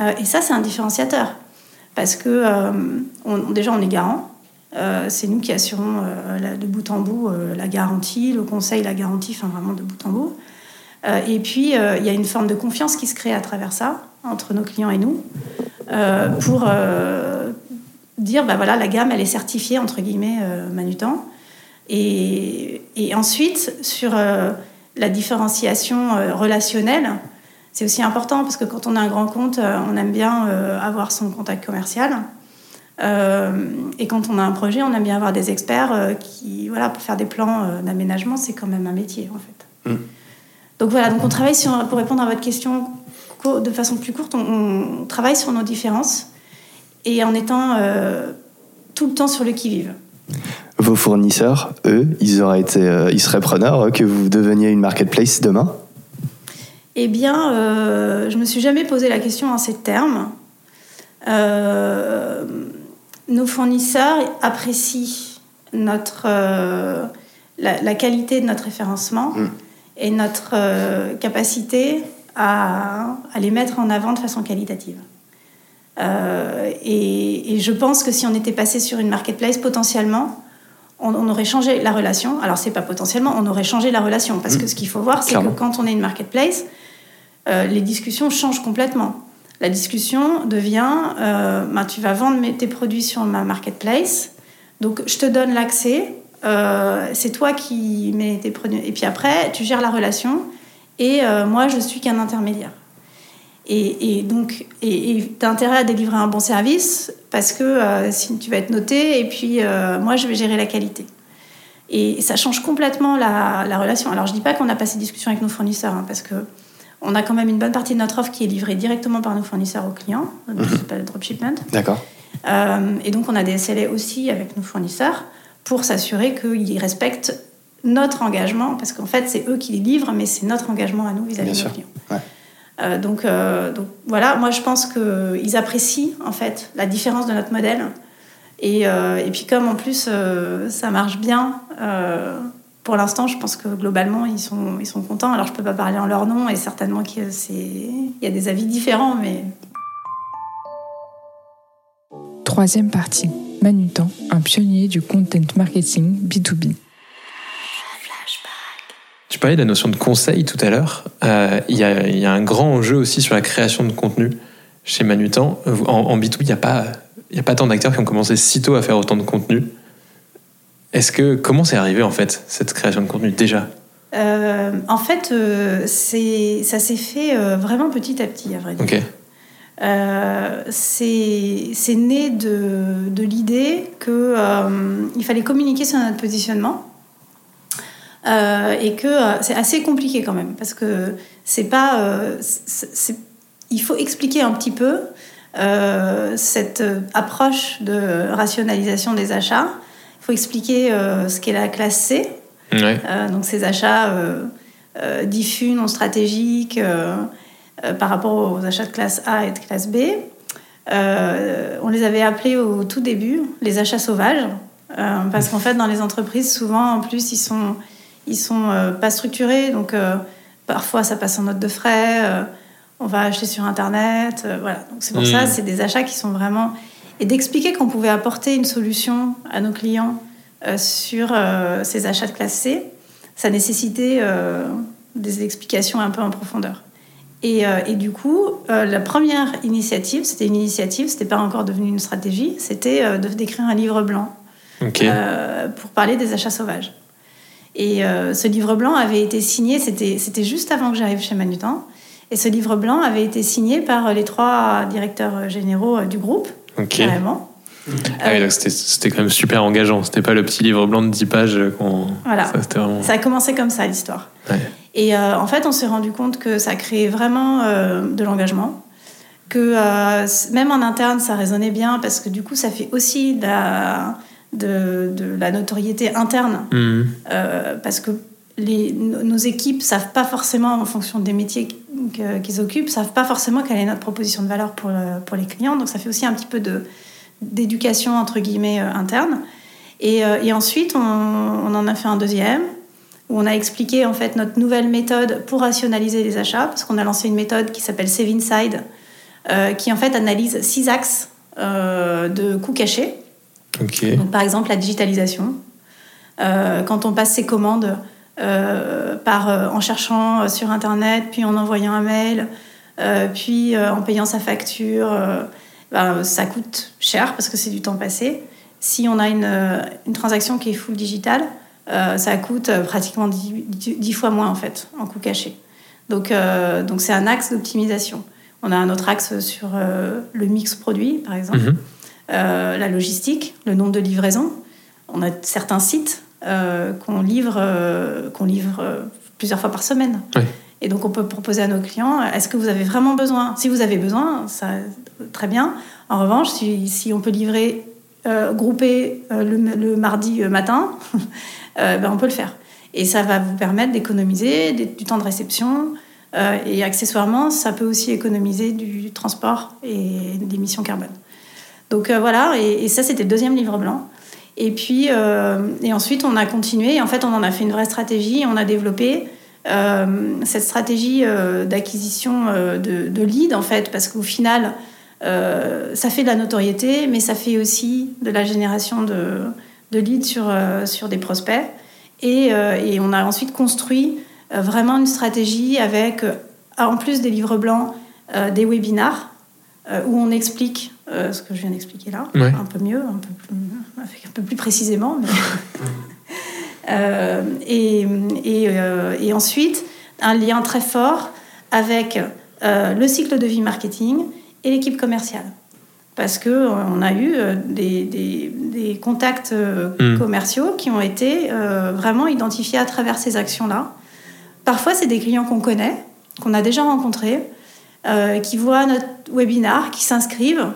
Euh, et ça, c'est un différenciateur. Parce que euh, déjà, on est garant. Euh, c'est nous qui assurons de bout en bout la garantie, le conseil, la garantie, enfin vraiment de bout en bout. et puis, il y a une forme de confiance qui se crée à travers ça, entre nos clients et nous, pour dire, bah voilà, la gamme, elle est certifiée, entre guillemets, Manutan. Et, et, ensuite, sur la différenciation relationnelle, c'est aussi important parce que quand on a un grand compte, euh, on aime bien euh, avoir son contact commercial. Euh, et quand on a un projet, on aime bien avoir des experts qui, voilà, pour faire des plans d'aménagement, c'est quand même un métier en fait. Mm. Donc voilà, donc on travaille sur, pour répondre à votre question de façon plus courte, on, travaille sur nos différences et en étant tout le temps sur le qui-vive. Vos fournisseurs, eux, ils, auraient été, ils seraient preneurs que vous deveniez une marketplace demain? Eh bien, euh, je ne me suis jamais posé la question en ces termes. Euh, nos fournisseurs apprécient notre, euh, la, qualité de notre référencement mm. et notre capacité à, les mettre en avant de façon qualitative. Et, je pense que si on était passé sur une marketplace, potentiellement, on, aurait changé la relation. Alors, c'est pas potentiellement, on aurait changé la relation. Parce mm. que ce qu'il faut voir, c'est que quand on est une marketplace, euh, les discussions changent complètement. La discussion devient, euh, ben, tu vas vendre tes produits sur ma marketplace, donc je te donne l'accès euh, c'est toi qui mets tes produits. Et puis après, tu gères la relation. Et moi, je suis qu'un intermédiaire. Et, donc, tu as intérêt à délivrer un bon service parce que si tu vas être noté, et puis moi, je vais gérer la qualité. Et ça change complètement la, la relation. Alors, je dis pas qu'on n'a pas ces discussions avec nos fournisseurs, hein, parce que on a quand même une bonne partie de notre offre qui est livrée directement par nos fournisseurs aux clients, Mhm. ça s'appelle dropshipment. D'accord. Euh, et donc, on a des SLA aussi avec nos fournisseurs pour s'assurer qu'ils respectent notre engagement, parce qu'en fait, c'est eux qui les livrent, mais c'est notre engagement à nous vis-à-vis Bien de sûr. nos clients. Ouais. Euh, donc, euh, donc voilà, moi je pense qu'ils apprécient en fait la différence de notre modèle. Et, et puis comme en plus ça marche bien, pour l'instant je pense que globalement ils sont, ils sont contents. Alors je peux pas parler en leur nom et certainement qu'il y a- c'est- il y a des avis différents, mais Troisième partie. Manutan, un pionnier du content marketing B2B. Tu parlais de la notion de conseil tout à l'heure. Euh, Il y, a, il y a un grand enjeu aussi sur la création de contenu chez Manutan. En, en B2B, il n'y a pas, il y a pas tant d'acteurs qui ont commencé si tôt à faire autant de contenu. Est-ce que comment c'est arrivé en fait cette création de contenu déjà? Euh, en fait, euh, c'est, ça s'est fait euh, vraiment petit à petit, à vrai dire. Ok. Euh, c'est, né de, de l'idée qu'il fallait communiquer sur notre positionnement. Et que c'est assez compliqué quand même, parce que c'est pas. c'est- il faut expliquer un petit peu cette approche de rationalisation des achats. Il faut expliquer euh, ce qu'est la classe C, Ouais. euh, donc ces achats euh, diffus, non stratégiques, par rapport aux achats de classe A et de classe B. On les avait appelés au tout début les achats sauvages, parce qu'en fait, dans les entreprises, souvent, en plus, ils sont, ils sont euh, pas structurés, donc euh, parfois ça passe en note de frais, euh, on va acheter sur Internet, voilà. Donc c'est pour Mm. ça, c'est des achats qui sont vraiment... Et d'expliquer qu'on pouvait apporter une solution à nos clients euh, sur euh, ces achats de classe C, ça nécessitait euh, des explications un peu en profondeur. Et, et du coup, la première initiative, c'était une initiative, c'était pas encore devenu une stratégie, c'était de d'écrire un livre blanc pour parler des achats sauvages. Et ce livre blanc avait été signé, c'était juste avant que j'arrive chez Manutan, et ce livre blanc avait été signé par les trois directeurs généraux du groupe, ok. carrément. Ah oui, c'était- quand même super engageant. C'était pas le petit livre blanc de 10 pages qu'on. Voilà. Ça, c'était vraiment. Ça a commencé comme ça, l'histoire. Ouais. Et euh, en fait, on s'est rendu compte que ça créait vraiment euh, de l'engagement, que euh, même en interne, ça résonnait bien, parce que du coup, ça fait aussi de la, de, de la notoriété interne, Mhm. parce que les, nos équipes savent pas forcément, en fonction des métiers qu'ils occupent, savent pas forcément quelle est notre proposition de valeur pour, pour les clients. Donc ça fait aussi un petit peu de d'éducation entre guillemets euh, interne. Et, euh, et ensuite, on, on en a fait un deuxième où on a expliqué en fait notre nouvelle méthode pour rationaliser les achats, parce qu'on a lancé une méthode qui s'appelle Save Inside, euh, qui en fait analyse six axes euh, de coûts cachés. Donc, par exemple, la digitalisation. Euh, quand on passe ses commandes euh, par, euh, en cherchant euh, sur Internet, puis en envoyant un mail, puis en payant sa facture, ben, ça coûte cher parce que c'est du temps passé. Si on a une, une transaction qui est full digital, ça coûte pratiquement 10, 10 fois moins en fait, en coût caché. Donc, donc c'est un axe d'optimisation. On a un autre axe sur le mix produit, par exemple Mhm. la logistique, le nombre de livraisons. On a certains sites qu'on livre, euh, qu'on livre euh, plusieurs fois par semaine. Et donc on peut proposer à nos clients, est-ce que vous avez vraiment besoin? Si vous avez besoin, ça, très bien. En revanche, si, si on peut livrer euh, groupé euh, le, le mardi euh, matin, euh, ben, on peut le faire. Et ça va vous permettre d'économiser du temps de réception. euh, et accessoirement, ça peut aussi économiser du transport et des émissions carbone. Donc euh, voilà, et, et ça c'était le deuxième livre blanc. Et puis, euh, et ensuite on a continué. En fait, on en a fait une vraie stratégie. On a développé euh, cette stratégie euh, d'acquisition de, de leads en fait, parce qu'au final, ça fait de la notoriété, mais ça fait aussi de la génération de, de leads sur, sur des prospects. Et, et on a ensuite construit vraiment une stratégie avec, en plus des livres blancs, des webinars où on explique euh, ce que je viens d'expliquer là, Ouais. un peu mieux, un peu, un peu plus précisément. mais- Euh, et, et, euh, et ensuite, un lien très fort avec le cycle de vie marketing et l'équipe commerciale. Parce qu'on a eu des, des- des contacts euh, Mm. commerciaux qui ont été vraiment identifiés à travers ces actions-là. Parfois, c'est des clients qu'on connaît, qu'on a déjà rencontrés, qui voient notre webinar, qui s'inscrivent.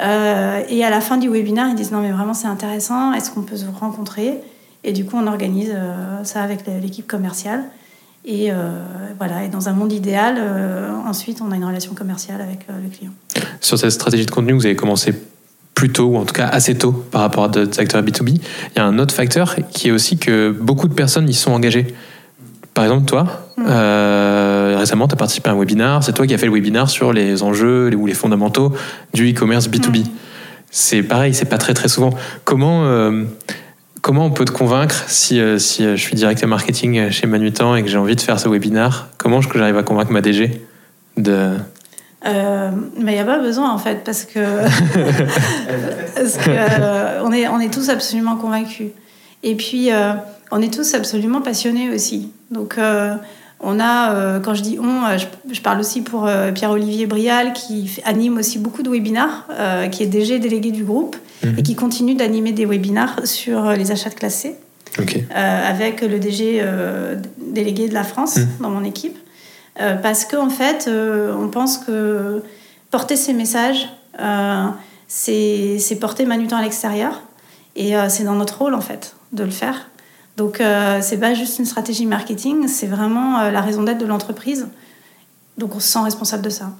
Euh, et à la fin du webinar, ils disent non, mais vraiment, c'est intéressant, est-ce qu'on peut se rencontrer? Et du coup, on organise euh, ça avec l'équipe commerciale. Et euh, voilà, et dans un monde idéal, ensuite, on a une relation commerciale avec le client. Sur cette stratégie de contenu, vous avez commencé plus tôt, ou en tout cas assez tôt par rapport à d'autres acteurs B2B. Il y a un autre facteur qui est aussi que beaucoup de personnes y sont engagées. Par exemple, toi, Mm. Euh, récemment, tu as participé à un webinar. C'est toi qui as fait le webinar sur les enjeux ou les fondamentaux du e-commerce B2B. Mm. C'est pareil, c'est pas très très souvent. Comment, euh, comment on peut te convaincre si, euh, si je suis directeur marketing chez Manutan et que j'ai envie de faire ce webinar? Comment est-ce que j'arrive à convaincre ma DG de... Euh, mais il n'y a pas besoin en fait, parce que, parce que, euh, on, est, on est tous absolument convaincus. Et puis, euh, on est tous absolument passionnés aussi. Donc, on a, euh, quand je dis on, euh, je, je parle aussi pour euh, Pierre-Olivier Brial, qui anime aussi beaucoup de webinars, euh, qui est DG délégué du groupe, Mhm. et qui continue d'animer des webinars sur les achats de classés. Avec le DG délégué de la France Mm. dans mon équipe. Parce qu'en en fait, on pense que porter ces messages, c'est porter Manutan à l'extérieur. Et c'est dans notre rôle, en fait, de le faire. Donc, euh, c'est pas juste une stratégie marketing, c'est vraiment euh, la raison d'être de l'entreprise. Donc, on se sent responsable de ça.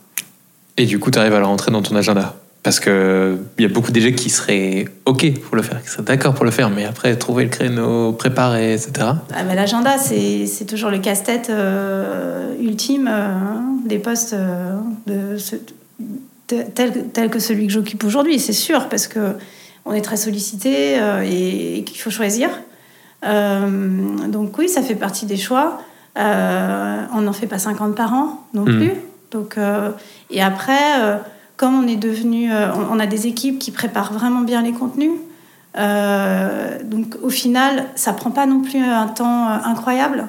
Et du coup, tu arrives à le rentrer dans ton agenda? Parce qu'il y a beaucoup de DG qui seraient OK pour le faire, qui seraient d'accord pour le faire, mais après, trouver le créneau, préparer, etc. Ah L'agenda, c'est toujours le casse-tête euh, ultime euh, des postes euh, de ce- de- tel, tel que celui que j'occupe aujourd'hui, c'est sûr, parce que on est très sollicité euh, et, et qu'il faut choisir. Euh, donc oui, ça fait partie des choix. Euh, on n'en fait pas 50 par an non Mhm. plus. Donc, euh, et après, comme on est devenu, on, a des équipes qui préparent vraiment bien les contenus. Euh, donc au final, ça prend pas non plus un temps incroyable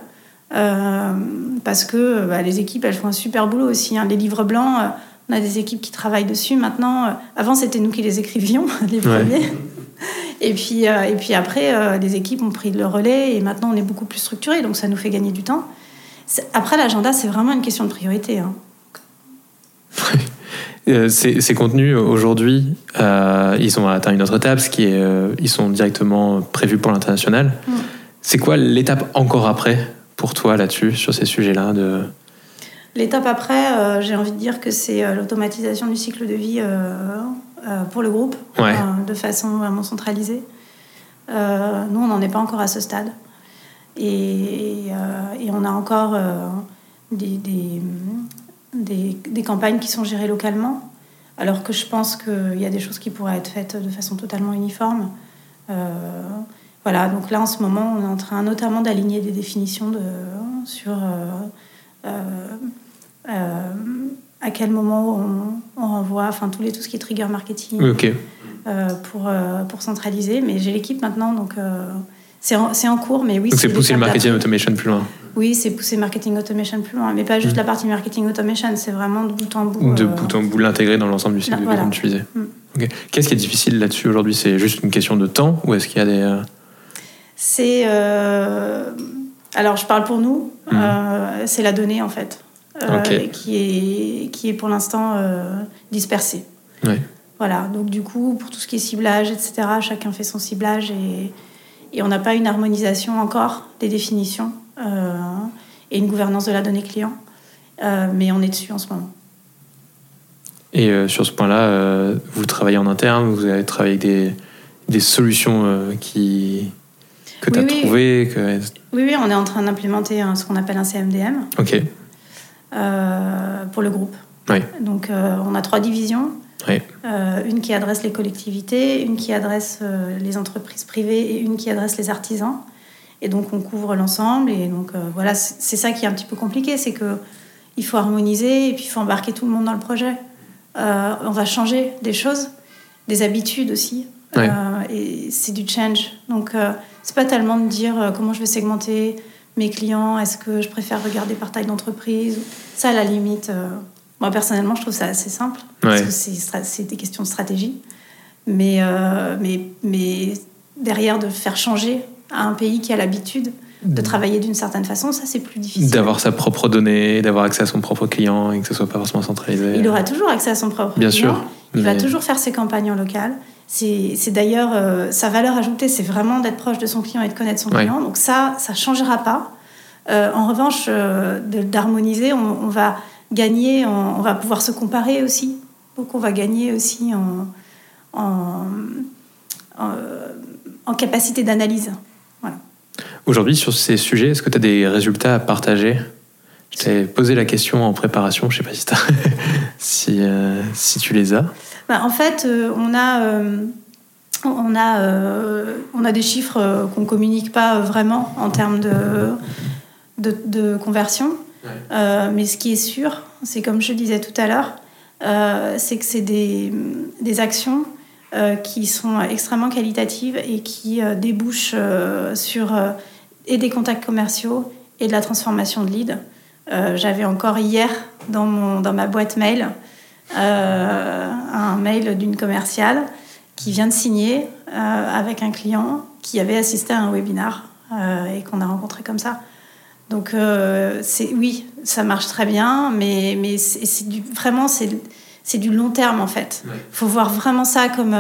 euh, parce que bah, les équipes elles font un super boulot aussi. hein. Les livres blancs, on a des équipes qui travaillent dessus. Maintenant, avant c'était nous qui les écrivions les Ouais. Et puis, euh, et puis après, euh, les équipes ont pris le relais et maintenant on est beaucoup plus structuré, donc ça nous fait gagner du temps. Après, l'agenda, c'est vraiment une question de priorité. hein. Euh, ces, ces contenus, aujourd'hui, euh, ils ont atteint une autre étape, ce qui est, euh, ils sont directement prévus pour l'international. Mm. C'est quoi l'étape encore après pour toi là-dessus, sur ces sujets-là de... L'étape après, j'ai envie de dire que c'est l'automatisation du cycle de vie pour le groupe, Ouais. euh, de façon vraiment centralisée. Euh, nous, on n'en est pas encore à ce stade. Et, euh, et on a encore euh, des, des, des- des campagnes qui sont gérées localement, alors que je pense qu'il y a des choses qui pourraient être faites de façon totalement uniforme. Euh, voilà, donc là, en ce moment, on est en train notamment d'aligner des définitions de, sur... euh, euh, euh, à quel moment on, on renvoie, enfin tout, les, tout ce qui est trigger marketing euh, pour, euh, pour centraliser. Mais j'ai l'équipe maintenant, donc euh, c'est en, cours. Mais oui, Donc c'est pousser le marketing automation plus loin. Oui, c'est pousser marketing automation plus loin, mais pas juste Mm. la partie marketing automation, c'est vraiment de bout en bout. De bout en bout, l'intégrer dans l'ensemble du cycle de Voilà. tu disais. Mm. Ok. Qu'est-ce qui est difficile là-dessus aujourd'hui? C'est juste une question de temps ou est-ce qu'il y a des... C'est. Alors, je parle pour nous, euh, c'est la donnée en fait, euh, qui, est, qui est pour l'instant euh, dispersée. Ouais. Voilà, donc du coup, pour tout ce qui est ciblage, etc., chacun fait son ciblage et, et on n'a pas une harmonisation encore des définitions euh, et une gouvernance de la donnée client, Euh, mais on est dessus en ce moment. Et euh, sur ce point-là, vous travaillez en interne, vous avez travaillé avec des, des solutions qui, que tu as Oui, oui. trouvées que... Oui, oui, on est en train d'implémenter ce qu'on appelle un CMDM Ok, pour le groupe. Oui. Donc, euh, on a trois divisions. Oui. Euh, une qui adresse les collectivités, une qui adresse euh, les entreprises privées et une qui adresse les artisans. Et donc, on couvre l'ensemble. Et donc, euh, voilà, c'est ça qui est un petit peu compliqué, c'est que il faut harmoniser et puis il faut embarquer tout le monde dans le projet. Euh, on va changer des choses, des habitudes aussi. Ouais. Euh, et c'est du change. Donc, euh, c'est pas tellement de dire euh, comment je vais segmenter mes clients, est-ce que je préfère regarder par taille d'entreprise. Ça, à la limite, euh, moi personnellement, je trouve ça assez simple. Parce Ouais. que c'est des questions de stratégie. Mais, euh, mais, mais derrière, de faire changer à un pays qui a l'habitude de travailler d'une certaine façon, ça, c'est plus difficile. D'avoir sa propre donnée, d'avoir accès à son propre client et que ce soit pas forcément centralisé. Il aura toujours accès à son propre Bien client. sûr. Il va toujours faire ses campagnes en local. C'est d'ailleurs euh, sa valeur ajoutée, c'est vraiment d'être proche de son client et de connaître son Ouais. client. Donc ça, ça changera pas. Euh, en revanche, euh, d'harmoniser, on, on va gagner, on, on va pouvoir se comparer aussi. Donc on va gagner aussi en, en, en, en capacité d'analyse. Voilà. Aujourd'hui, sur ces sujets, est-ce que tu as des résultats à partager? Je t'ai posé la question en préparation, je sais pas si, t'as- si, euh, si tu les as. Bah, en fait, euh, on a, euh, on a, on a des chiffres qu'on communique pas vraiment en termes de, de, de conversion. Mais ce qui est sûr, c'est comme je disais tout à l'heure, c'est que c'est des, des actions qui sont extrêmement qualitatives et qui débouchent sur et des contacts commerciaux et de la transformation de lead. Euh, J'avais encore hier dans, mon, dans ma boîte mail euh, un mail d'une commerciale qui vient de signer euh, avec un client qui avait assisté à un webinar et qu'on a rencontré comme ça. Donc oui, ça marche très bien, mais mais c'est vraiment c'est du long terme en fait. Ouais. faut voir vraiment ça comme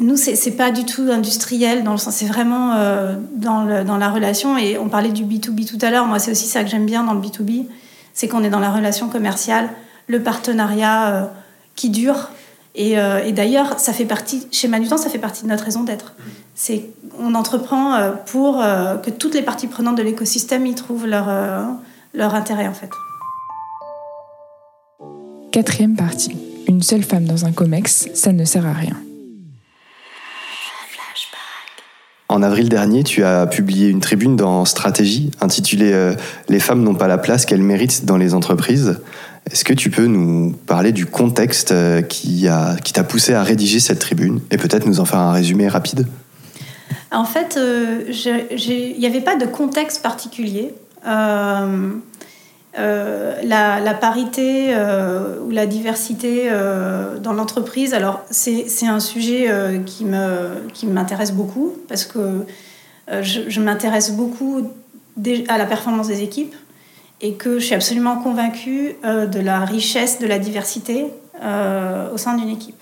nous c'est pas du tout industriel dans le sens c'est vraiment euh, dans dans la relation et on parlait du B2B tout à l'heure. Moi c'est aussi ça que j'aime bien dans le B2B, c'est qu'on est dans la relation commerciale, le partenariat euh, qui dure. Et, euh, et d'ailleurs, ça fait partie, chez Manutan, ça fait partie de notre raison d'être. C'est, on entreprend euh, pour euh, que toutes les parties prenantes de l'écosystème y trouvent leur, euh, leur intérêt, en fait. Quatrième partie. Une seule femme dans un COMEX, ça ne sert à rien. En avril dernier, tu as publié une tribune dans Stratégie intitulée euh, Les femmes n'ont pas la place qu'elles méritent dans les entreprises. Est-ce que tu peux nous parler du contexte euh, qui t'a poussé à rédiger cette tribune et peut-être nous en faire un résumé rapide? En fait, euh, il n'y avait pas de contexte particulier. Euh, la, parité euh, ou la diversité euh, dans l'entreprise, alors c'est un sujet qui m'intéresse beaucoup parce que je, m'intéresse beaucoup à la performance des équipes et que je suis absolument convaincue de la richesse de la diversité au sein d'une équipe.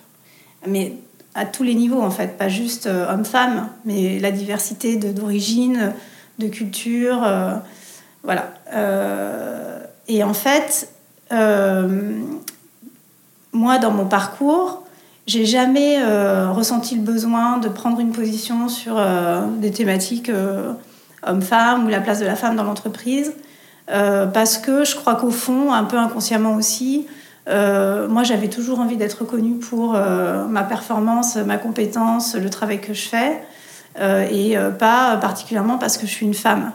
Mais à tous les niveaux, en fait, pas juste homme-femme, mais la diversité d'origine, de culture, voilà. Et en fait, euh, moi, dans mon parcours, j'ai jamais euh, ressenti le besoin de prendre une position sur euh, des thématiques homme-femme ou la place de la femme dans l'entreprise, parce que je crois qu'au fond, un peu inconsciemment aussi, moi j'avais toujours envie d'être reconnue pour ma performance, ma compétence, le travail que je fais, et euh, pas particulièrement parce que je suis une femme.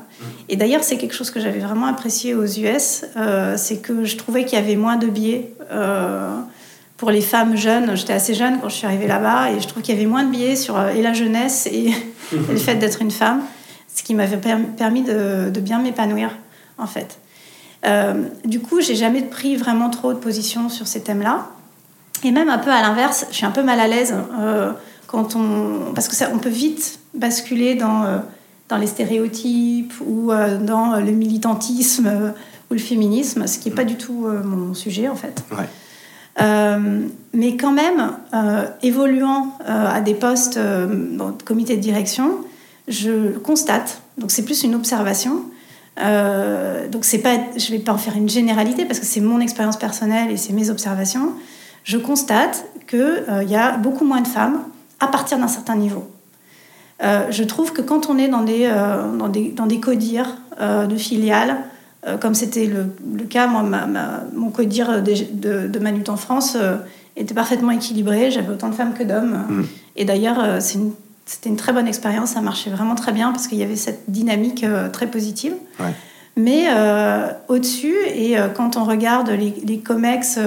Et d'ailleurs, c'est quelque chose que j'avais vraiment apprécié aux US, euh, c'est que je trouvais qu'il y avait moins de biais. euh, pour les femmes jeunes, j'étais assez jeune quand je suis arrivée là-bas et je trouve qu'il y avait moins de biais sur euh, et la jeunesse et, et le fait d'être une femme, ce qui m'avait per- permis de, de bien m'épanouir en fait. Euh, du coup, j'ai jamais pris vraiment trop de position sur ces thèmes-là. Et même un peu à l'inverse, je suis un peu mal à l'aise euh, quand on parce que ça, on peut vite basculer dans euh, dans les stéréotypes ou euh, dans le militantisme euh, ou le féminisme, ce qui n'est pas du tout euh, mon sujet en fait. Ouais. Euh, mais quand même, euh, évoluant euh, à des postes euh, bon, de comité de direction, je constate, donc c'est plus une observation, euh, donc c'est pas, je vais pas en faire une généralité parce que c'est mon expérience personnelle et c'est mes observations, je constate qu'il euh, y a beaucoup moins de femmes à partir d'un certain niveau. Euh, je trouve que quand on est dans des, euh, dans des, dans des codires euh, de filiales, comme c'était le, le cas, moi, ma- ma- mon codir de, de, de Manut en France était parfaitement équilibré. J'avais autant de femmes que d'hommes. Mm. Et d'ailleurs, c'était une très bonne expérience. Ça marchait vraiment très bien parce qu'il y avait cette dynamique très positive. Ouais. Mais au-dessus, et quand on regarde les, les COMEX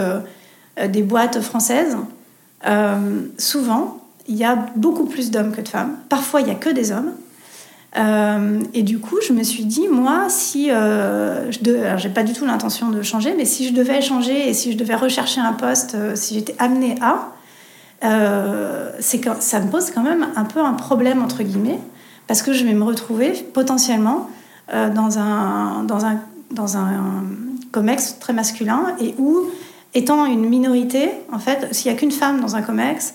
des boîtes françaises, souvent, il y a beaucoup plus d'hommes que de femmes. Parfois, il y a que des hommes. Euh, et du coup, je me suis dit, moi, si euh, je de... j'ai pas du tout l'intention de changer, mais si je devais changer et si je devais rechercher un poste, euh, si j'étais amenée à, c'est que ça me pose quand même un peu un problème entre guillemets, parce que je vais me retrouver potentiellement dans un dans un dans un comex très masculin et où, étant une minorité, en fait, s'il y a qu'une femme dans un comex,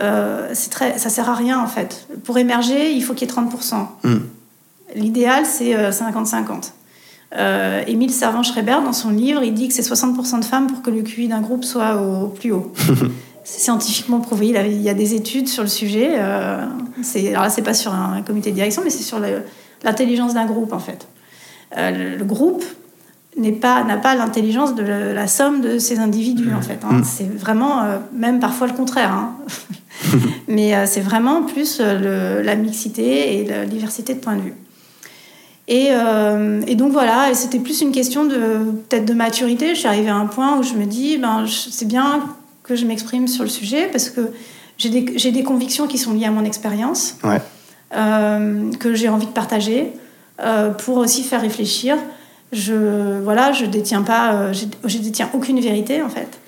euh, très, ça sert à rien en fait. Pour émerger, il faut qu'il y ait 30%. Mm. L'idéal, c'est euh, 50-50. Euh, Émile Servan-Schreiber, dans son livre, il dit que c'est 60% de femmes pour que le QI d'un groupe soit au plus haut. c'est scientifiquement prouvé. Il, y a des études sur le sujet. euh, alors là, c'est pas sur un, comité de direction, mais c'est sur l'intelligence d'un groupe en fait. Euh, le, le groupe pas n'a pas l'intelligence de la, la somme de ces individus en fait. hein. Mm. C'est vraiment euh, même parfois le contraire. hein. Mais euh, c'est vraiment plus euh, le- la mixité et la diversité de points de vue. Et, euh, et donc voilà, et c'était plus une question de peut-être de maturité. Je suis arrivée à un point où je me dis, ben, c'est bien que je m'exprime sur le sujet parce que j'ai des, convictions qui sont liées à mon expérience, Ouais. que j'ai envie de partager pour aussi faire réfléchir. Je voilà, je détiens pas, euh, je, je détiens aucune vérité en fait.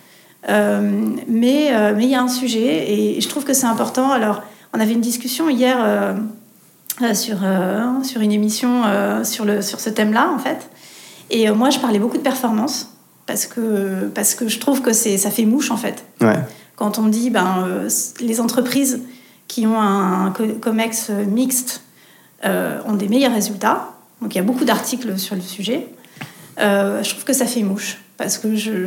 Euh, mais euh, mais il y a un sujet et je trouve que c'est important. Alors, on avait une discussion hier euh, sur euh, sur une émission sur le sur ce thème-là en fait. Et moi, je parlais beaucoup de performance parce que parce que je trouve que c'est ça fait mouche en fait Ouais. quand on dit ben, les entreprises qui ont un co- COMEX mixte ont des meilleurs résultats. Donc il y a beaucoup d'articles sur le sujet. Euh, je trouve que ça fait mouche. Parce que je,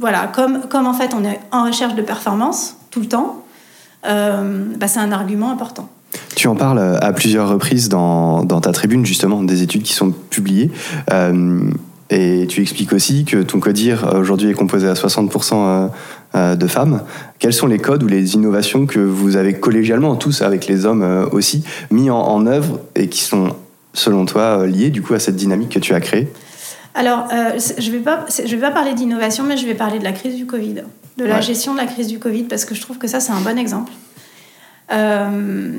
voilà, comme, comme en fait on est en recherche de performance tout le temps, euh, bah, c'est un argument important. Tu en parles euh, à plusieurs reprises dans, dans ta tribune, justement, des études qui sont publiées. Et tu expliques aussi que ton codir aujourd'hui est composé à 60% euh, euh, de femmes. Quels sont les codes ou les innovations que vous avez collégialement, tous avec les hommes aussi, mis en œuvre et qui sont, selon toi, euh, liés du coup à cette dynamique que tu as créée Alors, euh, je ne vais, pas- c'est- je vais pas parler d'innovation, mais je vais parler de la crise du Covid, de la Ouais. gestion de la crise du Covid, parce que je trouve que ça, c'est un bon exemple. Euh,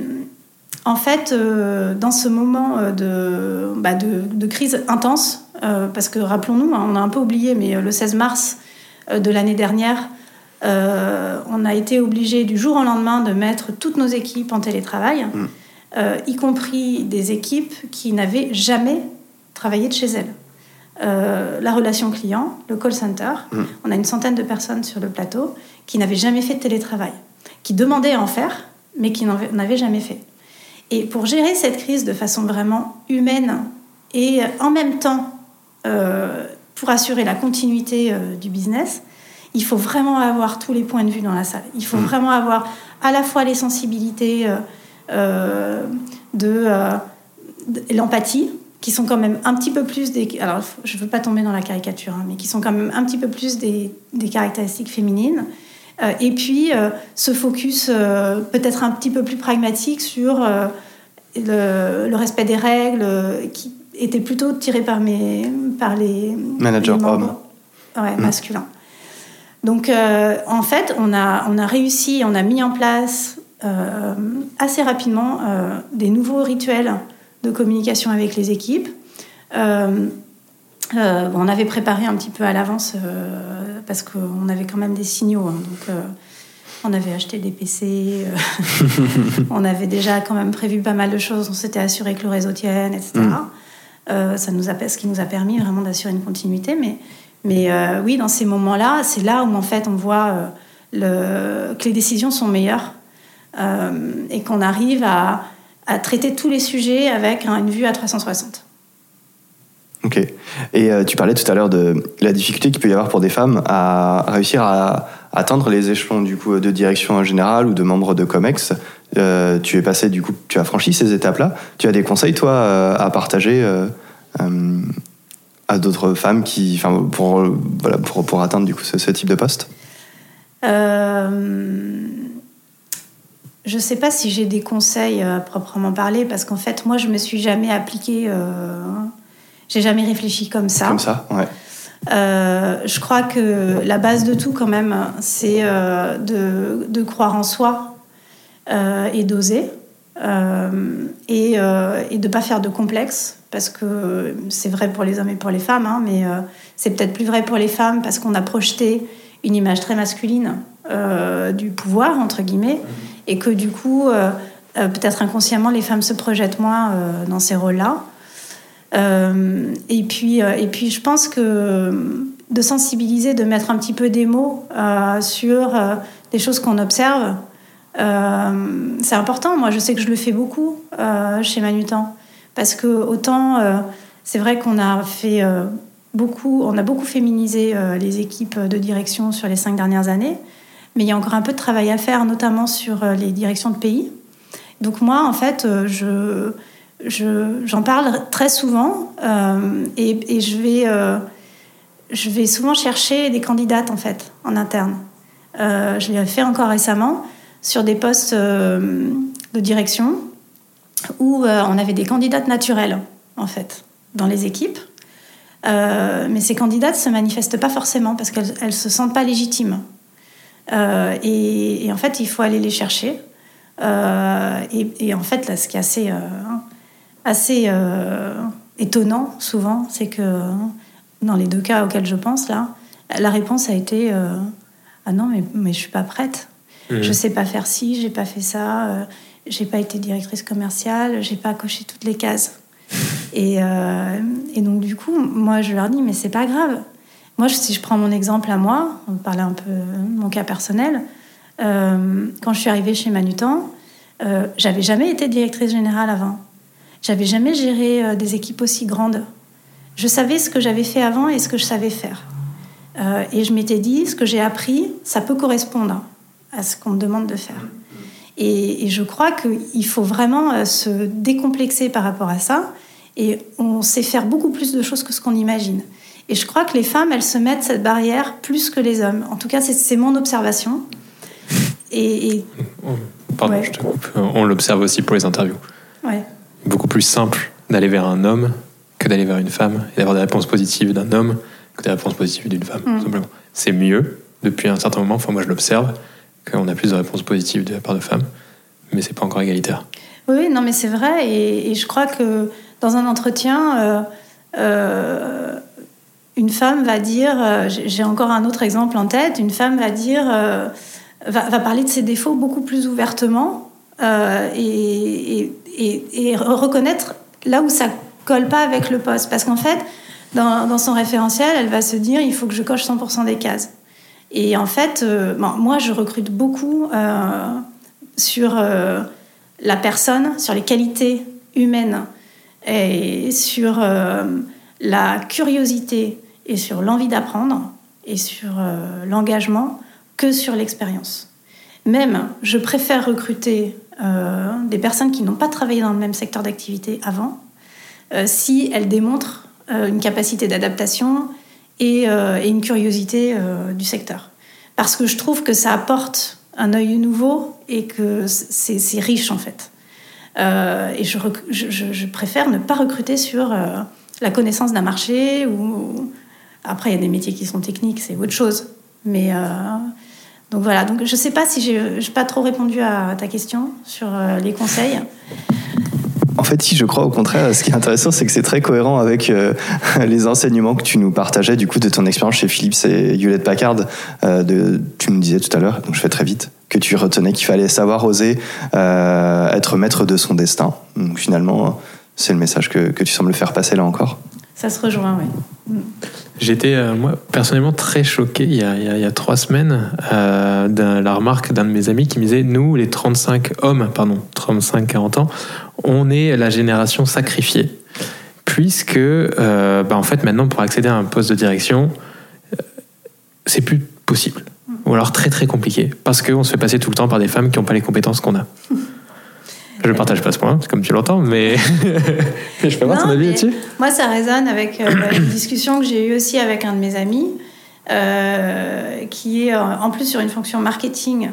en fait, euh, dans ce moment de, bah, de, de crise intense, parce que rappelons-nous, hein, on a un peu oublié, mais le 16 mars de l'année dernière, on a été obligé du jour au lendemain de mettre toutes nos équipes en télétravail, Mm. Euh, y compris des équipes qui n'avaient jamais travaillé de chez elles. Euh, la relation client, le call center, Mm. on a une centaine de personnes sur le plateau qui n'avaient jamais fait de télétravail, qui demandaient à en faire, mais qui n'en avaient- n'avaient jamais fait. Et pour gérer cette crise de façon vraiment humaine et en même temps euh, pour assurer la continuité euh, du business, il faut vraiment avoir tous les points de vue dans la salle. Il faut Mm. vraiment avoir à la fois les sensibilités euh, euh, de, de l'empathie, qui sont quand même un petit peu plus des... Alors, je ne veux pas tomber dans la caricature, hein, mais qui sont quand même un petit peu plus des, des caractéristiques féminines. Euh, et puis, euh, ce focus euh, peut-être un petit peu plus pragmatique sur le, le respect des règles, qui était plutôt tiré par, mes, par les... Manager les membres, ouais, Mm. masculins. Donc, en fait, on a, on a réussi, on a mis en place euh, assez rapidement euh, des nouveaux rituels de communication avec les équipes. Euh, euh, on avait préparé un petit peu à l'avance euh, parce qu'on avait quand même des signaux. hein. donc, on avait acheté des PC, on avait déjà quand même prévu pas mal de choses. On s'était assuré que le réseau tienne, etc. Mm. Ça nous a, ce qui nous a permis vraiment d'assurer une continuité. Mais, mais oui, dans ces moments-là, c'est là où en fait on voit le, que les décisions sont meilleures et qu'on arrive à, à traiter tous les sujets avec un- une vue à 360. Ok. Et euh, tu parlais tout à l'heure de la difficulté qu'il peut y avoir pour des femmes à réussir à atteindre les échelons du coup de direction en général ou de membres de Comex. Euh, tu es passé du coup, tu as franchi ces étapes-là. Tu as des conseils toi euh, à partager euh, euh, à d'autres femmes qui, enfin, pour euh, voilà, pour, pour atteindre du coup ce, ce type de poste? Je ne sais pas si j'ai des conseils euh, à proprement parler, parce qu'en fait, moi, je me suis jamais appliquée, euh, j'ai jamais réfléchi comme ça. Comme ça, ouais. Euh, je crois que la base de tout, quand même, c'est euh, de, de croire en soi, et d'oser. et, et de ne pas faire de complexe, parce que c'est vrai pour les hommes et pour les femmes, hein, mais c'est peut-être plus vrai pour les femmes parce qu'on a projeté une image très masculine du pouvoir, entre guillemets, et que du coup, peut-être inconsciemment, les femmes se projettent moins dans ces rôles-là. et, puis, et puis, je pense que de sensibiliser, de mettre un petit peu des mots euh, sur euh, des choses qu'on observe. Euh, c'est important. Moi, je sais que je le fais beaucoup chez Manutan. Parce que autant, c'est vrai qu'on a fait beaucoup, on a beaucoup féminisé les équipes de direction sur les cinq dernières années. Mais il y a encore un peu de travail à faire, notamment sur les directions de pays. Donc moi, en fait, je, j'en parle très souvent et, et, je vais je vais souvent chercher des candidates en fait en interne. Euh, je l'ai fait encore récemment sur des postes euh, de direction où euh, on avait des candidates naturelles en fait dans les équipes. mais ces candidates se manifestent pas forcément parce qu'elles ne se sentent pas légitimes. Et, en fait, il faut aller les chercher. Et, et, en fait, là, ce qui est assez, assez étonnant souvent, c'est que dans les deux cas auxquels je pense là, la réponse a été euh, ah non mais mais je suis pas prête. Je mmh. Je sais pas faire ci, j'ai pas fait ça, euh, j'ai pas été directrice commerciale, j'ai pas coché toutes les cases. Et, euh, et, donc du coup, moi je leur dis mais c'est pas grave. Moi si je prends mon exemple à moi, on parlait un peu de mon cas personnel, quand je suis arrivée chez Manutan, j'avais jamais été directrice générale avant. J'avais jamais géré des équipes aussi grandes. Je savais ce que j'avais fait avant et ce que je savais faire. Euh, et je m'étais dit, ce que j'ai appris, ça peut correspondre à ce qu'on me demande de faire. Et, je crois qu'il faut vraiment euh, se décomplexer par rapport à ça. Et on sait faire beaucoup plus de choses que ce qu'on imagine. Et je crois que les femmes, elles se mettent cette barrière plus que les hommes. En tout cas, c'est mon observation. Et, Pardon, je te coupe. On l'observe aussi pour les interviews. Ouais. Beaucoup plus simple d'aller vers un homme que d'aller vers une femme et d'avoir des réponses positives d'un homme que des réponses positives d'une femme, mm. simplement. C'est mieux, depuis un certain moment, enfin moi je l'observe, qu'on a plus de réponses positives de la part de femmes, mais c'est pas encore égalitaire. Oui, non mais c'est vrai, et, je crois que dans un entretien, euh, euh, une femme va dire, euh, j'ai encore un autre exemple en tête, une femme va dire, va, va, parler de ses défauts beaucoup plus ouvertement et, et, reconnaître là où ça colle pas avec le poste. Parce qu'en fait, dans, son référentiel, elle va se dire il faut que je coche 100% des cases. Et en fait, euh, moi, je recrute beaucoup euh, sur euh, la personne, sur les qualités humaines et sur la curiosité et sur l'envie d'apprendre et sur l'engagement que sur l'expérience. Même, je préfère recruter des personnes qui n'ont pas travaillé dans le même secteur d'activité avant euh, si elle démontre euh, une capacité d'adaptation et, euh, une curiosité du secteur. Parce que je trouve que ça apporte un œil nouveau et que c'est riche en fait. et je, je, préfère ne pas recruter sur la connaissance d'un marché ou après il y a des métiers qui sont techniques, c'est autre chose. Mais donc voilà. Donc je sais pas si j'ai pas trop répondu à ta question sur les conseils. En fait, si je crois au contraire, ce qui est intéressant, c'est que c'est très cohérent avec euh, les enseignements que tu nous partageais du coup de ton expérience chez Philips et Hewlett Packard. Euh, tu nous disais tout à l'heure, donc je fais très vite, que tu retenais qu'il fallait savoir oser euh, être maître de son destin. Donc finalement, c'est le message que, que tu sembles faire passer là encore. Ça se rejoint, oui. Mm. J'étais, euh, moi, personnellement très choqué il y a, il y a, trois semaines euh, de la remarque d'un de mes amis qui me disait Nous, les 35 hommes, pardon, 35-40 ans, on est la génération sacrifiée. Puisque, euh, bah, en fait, maintenant, pour accéder à un poste de direction, c'est plus possible. Ou alors très très compliqué. Parce qu'on se fait passer tout le temps par des femmes qui n'ont pas les compétences qu'on a. Je ne partage pas ce point, comme tu l'entends, mais je peux voir ton avis là-dessus. Moi, ça résonne avec euh, bah, une discussion que j'ai eue aussi avec un de mes amis, euh, qui est euh, en plus sur une fonction marketing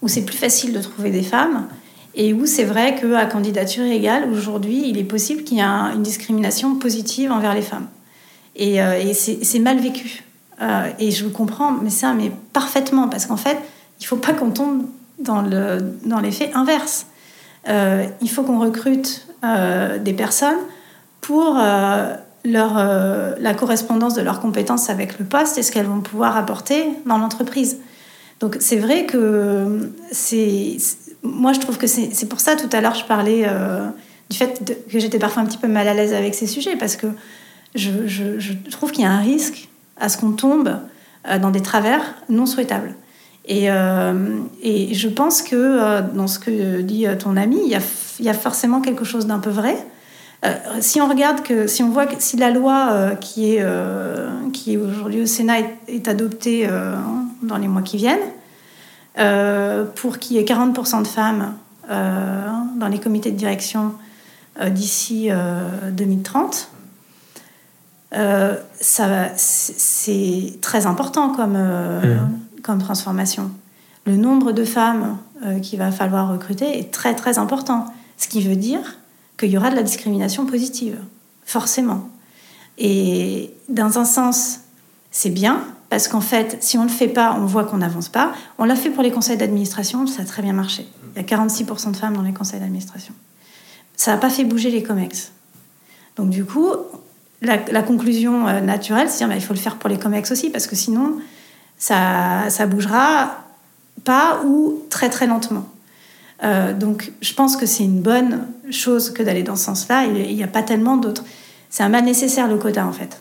où c'est plus facile de trouver des femmes et où c'est vrai qu'à candidature égale, aujourd'hui, il est possible qu'il y ait une discrimination positive envers les femmes. Et, et c'est mal vécu. et je vous comprends, mais ça, mais parfaitement, parce qu'en fait, il ne faut pas qu'on tombe dans, le, dans l'effet inverse. Euh, il faut qu'on recrute euh, des personnes pour euh, leur, la correspondance de leurs compétences avec le poste et ce qu'elles vont pouvoir apporter dans l'entreprise. Donc c'est vrai que c'est... Moi, je trouve que c'est, pour ça, tout à l'heure, je parlais du fait que j'étais parfois un petit peu mal à l'aise avec ces sujets, parce que je, je, je trouve qu'il y a un risque à ce qu'on tombe dans des travers non souhaitables. Et, euh, et, je pense que euh, dans ce que dit euh, ton ami, il y a, forcément quelque chose d'un peu vrai. si on regarde si on voit que si la loi qui est, qui est aujourd'hui au Sénat est, adoptée dans les mois qui viennent, pour qu'il y ait 40% de femmes dans les comités de direction d'ici 2030, ça, c'est très important comme, mmh comme transformation. Le nombre de femmes euh, qu'il va falloir recruter est très très important. Ce qui veut dire qu'il y aura de la discrimination positive, forcément. Et dans un sens, c'est bien, parce qu'en fait, si on ne le fait pas, on voit qu'on n'avance pas. On l'a fait pour les conseils d'administration, ça a très bien marché. Il y a 46% de femmes dans les conseils d'administration. Ça n'a pas fait bouger les COMEX. Donc du coup, la, conclusion euh, naturelle, c'est qu'il faut le faire pour les COMEX aussi, parce que sinon, ça, ça bougera pas ou très très lentement. Euh, donc je pense que c'est une bonne chose que d'aller dans ce sens-là. Il n'y a pas tellement d'autres. C'est un mal nécessaire le quota en fait.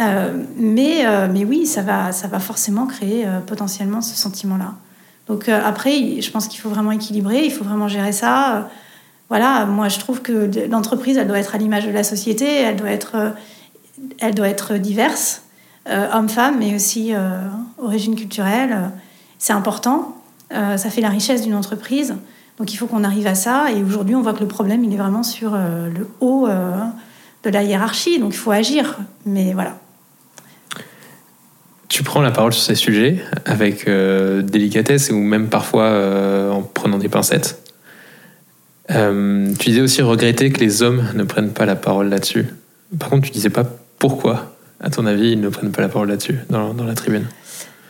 Euh, mais, euh, mais oui, ça va, ça va forcément créer potentiellement ce sentiment-là. Donc après, je pense qu'il faut vraiment équilibrer, il faut vraiment gérer ça. voilà, moi je trouve que l'entreprise, elle doit être à l'image de la société, elle doit être, elle doit être diverse. Euh, hommes-femmes, mais aussi euh, origine culturelle. C'est important. Euh, ça fait la richesse d'une entreprise. Donc il faut qu'on arrive à ça. Et aujourd'hui, on voit que le problème, il est vraiment sur le haut de la hiérarchie. Donc il faut agir. Mais voilà. Tu prends la parole sur ces sujets avec délicatesse ou même parfois en prenant des pincettes. tu disais aussi regretter que les hommes ne prennent pas la parole là-dessus. Par contre, tu disais pas pourquoi. À ton avis, ils ne prennent pas la parole là-dessus, dans, dans, la tribune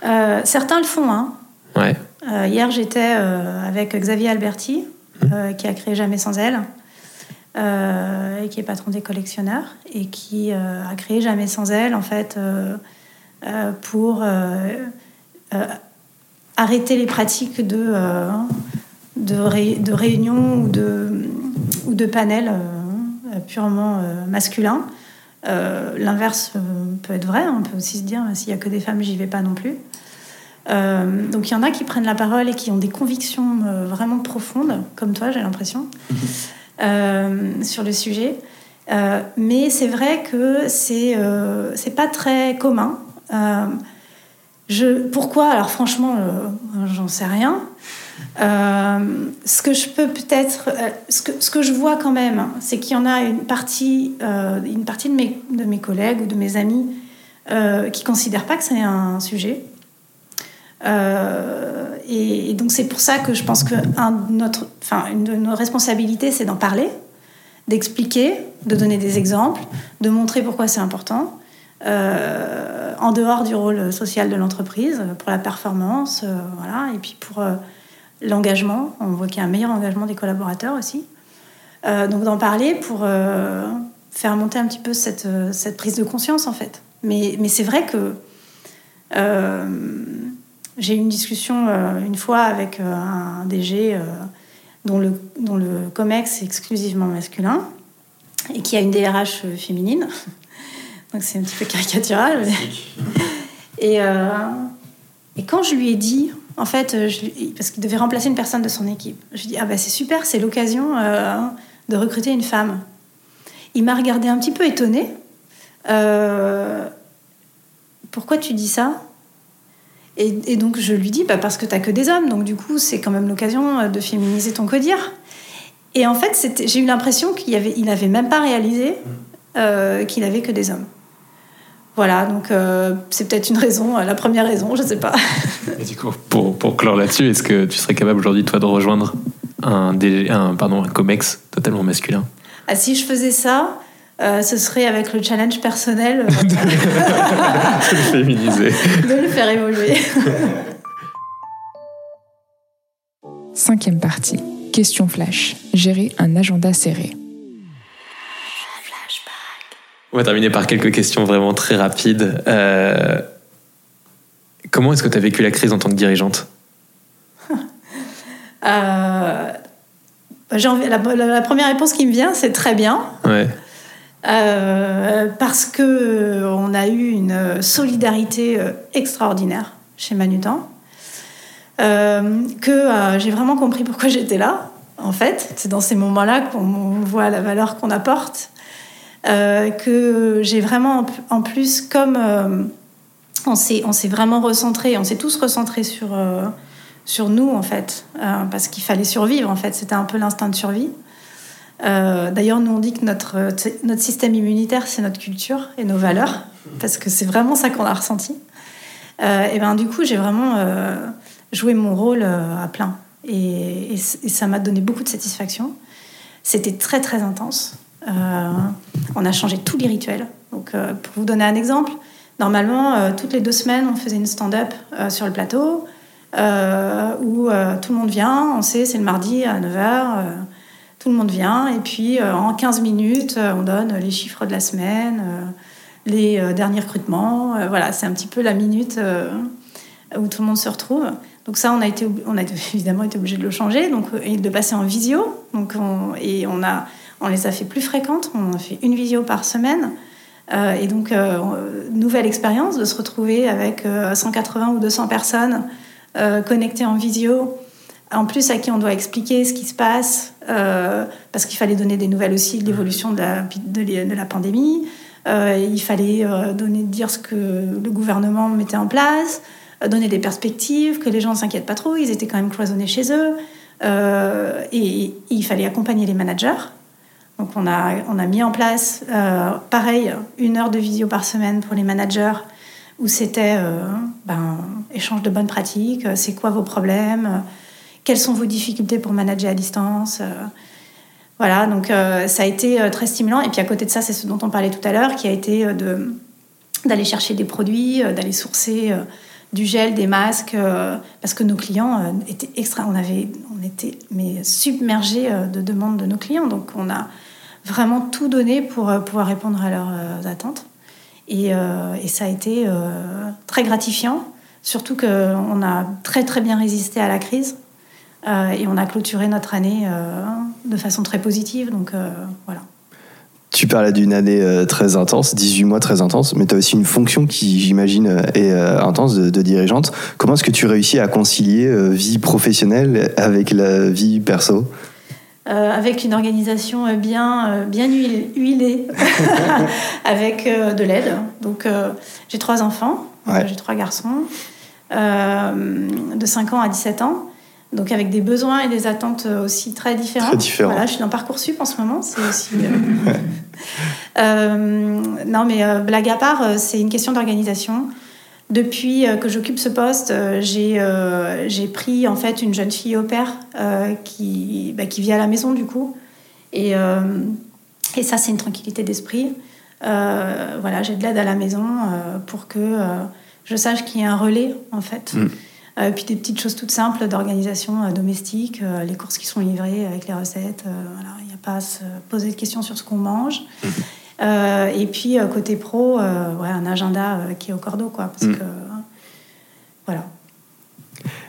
euh, Certains le font. Hein. Ouais. Euh, hier, j'étais euh, avec Xavier Alberti, mmh. qui a créé Jamais sans elle, et qui est patron des collectionneurs, et qui a créé Jamais sans elle, en fait, pour arrêter les pratiques de, de, de réunions ou de, ou de panels purement masculins euh, l'inverse euh, peut être vrai, on peut aussi se dire s'il n'y a que des femmes, j'y vais pas non plus. Euh, donc il y en a qui prennent la parole et qui ont des convictions vraiment profondes, comme toi, j'ai l'impression, sur le sujet. mais c'est vrai que c'est c'est pas très commun. je, pourquoi? Alors franchement, j'en sais rien. Euh, ce que je peux peut-être, euh, ce, que, ce que je vois quand même, c'est qu'il y en a une partie, euh, une partie de mes, de mes collègues ou de mes amis qui considèrent pas que c'est un sujet. Et, donc c'est pour ça que je pense que un enfin, une de nos responsabilités, c'est d'en parler, d'expliquer, de donner des exemples, de montrer pourquoi c'est important. en dehors du rôle social de l'entreprise, pour la performance, voilà, et puis pour l'engagement. On voit qu'il y a un meilleur engagement des collaborateurs aussi. Euh, donc d'en parler pour euh, faire monter un petit peu cette, euh, cette, prise de conscience en fait. Mais, mais c'est vrai que j'ai eu une discussion une fois avec un DG dont, le, dont le COMEX est exclusivement masculin et qui a une DRH féminine. Donc c'est un petit peu caricatural. Et, et quand je lui ai dit en fait, euh, parce qu'il devait remplacer une personne de son équipe. Je lui dit, ah bah c'est super, c'est l'occasion euh, de recruter une femme. Il m'a regardé un petit peu étonné. Euh, pourquoi tu dis ça? Et, donc je lui dis, bah parce que t'as que des hommes, donc du coup c'est quand même l'occasion de féminiser ton codir. Et en fait, j'ai eu l'impression qu'il n'avait il avait même pas réalisé qu'il avait que des hommes. Voilà, donc euh, c'est peut-être une raison, euh, la première raison, je ne sais pas. Et du coup, pour, pour clore là-dessus, est-ce que tu serais capable aujourd'hui, toi, de rejoindre un, un, pardon, un COMEX totalement masculin? Ah, Si je faisais ça, euh, ce serait avec le challenge personnel de le féminiser. de le faire évoluer. Cinquième partie. Question flash. Gérer un agenda serré. On va terminer par quelques questions vraiment très rapides. Euh, comment est-ce que tu as vécu la crise en tant que dirigeante Euh, envie- la, la- la première réponse qui me vient, c'est très bien. Ouais. Euh, parce que on a eu une solidarité extraordinaire chez Manutan. Euh, que euh, j'ai vraiment compris pourquoi j'étais là. En fait, c'est dans ces moments-là qu'on voit la valeur qu'on apporte. Euh, que j'ai vraiment, en plus, comme euh, on s'est vraiment recentré, on s'est tous recentrés sur, euh, sur nous, en fait, parce qu'il fallait survivre, en fait. C'était un peu l'instinct de survie. D'ailleurs, nous on dit que notre, notre système immunitaire, c'est notre culture et nos valeurs, parce que c'est vraiment ça qu'on a ressenti. Et ben du coup, j'ai vraiment joué mon rôle à plein, et ça m'a donné beaucoup de satisfaction. C'était très très intense. Euh, on a changé tous les rituels. Donc, euh, pour vous donner un exemple, normalement, euh, toutes les deux semaines, on faisait une stand-up sur le plateau où tout le monde vient. On sait, c'est le mardi à 9h. tout le monde vient. Et puis, en 15 minutes, on donne les chiffres de la semaine, les derniers recrutements. Voilà, c'est un petit peu la minute où tout le monde se retrouve. Donc ça, on a, été, on a évidemment été obligé de le changer donc, et de passer en visio. Donc on, et on, a, on les a fait plus fréquentes. On a fait une visio par semaine. Euh, et donc, euh, nouvelle expérience de se retrouver avec euh, 180 ou 200 personnes euh, connectées en visio. En plus, à qui on doit expliquer ce qui se passe, euh, parce qu'il fallait donner des nouvelles aussi de l'évolution de la, pandémie. Euh, il fallait euh, donner, dire ce que le gouvernement mettait en place, euh, donner des perspectives, que les gens ne s'inquiètent pas trop. Ils étaient quand même cloisonnés chez eux. Euh, et il fallait accompagner les managers. Donc on a, on a mis en place, euh, pareil, une heure de visio par semaine pour les managers, où c'était euh, ben, échange de bonnes pratiques, euh, c'est quoi vos problèmes, quelles sont vos difficultés pour manager à distance. voilà, donc ça a été très stimulant. Et puis à côté de ça, c'est ce dont on parlait tout à l'heure, qui a été d'aller chercher des produits, d'aller sourcer du gel, des masques, euh, parce que nos clients euh, étaient extra. On avait, on était mais submergés euh, de demandes de nos clients, donc on a vraiment tout donné pour pouvoir répondre à leurs attentes. Et, et ça a été très gratifiant, surtout qu'on a très très bien résisté à la crise. Et on a clôturé notre année de façon très positive. Donc voilà. Tu parlais d'une année euh, très intense, 18 mois très intense, mais tu as aussi une fonction qui, j'imagine, euh, est euh, intense de, de dirigeante. Comment est-ce que tu réussis à concilier euh, vie professionnelle avec la vie perso? Avec une organisation bien, bien huilée, avec de l'aide. Donc j'ai trois enfants, Ouais. J'ai trois garçons, de 5 ans à 17 ans. Donc avec des besoins et des attentes euh, aussi très différents. Très différents. Voilà, je suis dans Parcoursup en ce moment, c'est aussi... euh, euh, non mais euh, blague à part, c'est une question d'organisation. Depuis que j'occupe ce poste, j'ai pris en fait une jeune fille au père qui, bah, qui vit à la maison du coup. Et, et ça, c'est une tranquillité d'esprit. Voilà, j'ai de l'aide à la maison pour que je sache qu'il y a un relais en fait. Mm. Euh, puis des petites choses toutes simples d'organisation euh, domestique, euh, les courses qui sont livrées avec les recettes. euh, voilà, il n'y a pas à se poser de questions sur ce qu'on mange. Euh, et puis côté pro, ouais, un agenda qui est au cordeau, quoi. Parce Mm. que voilà.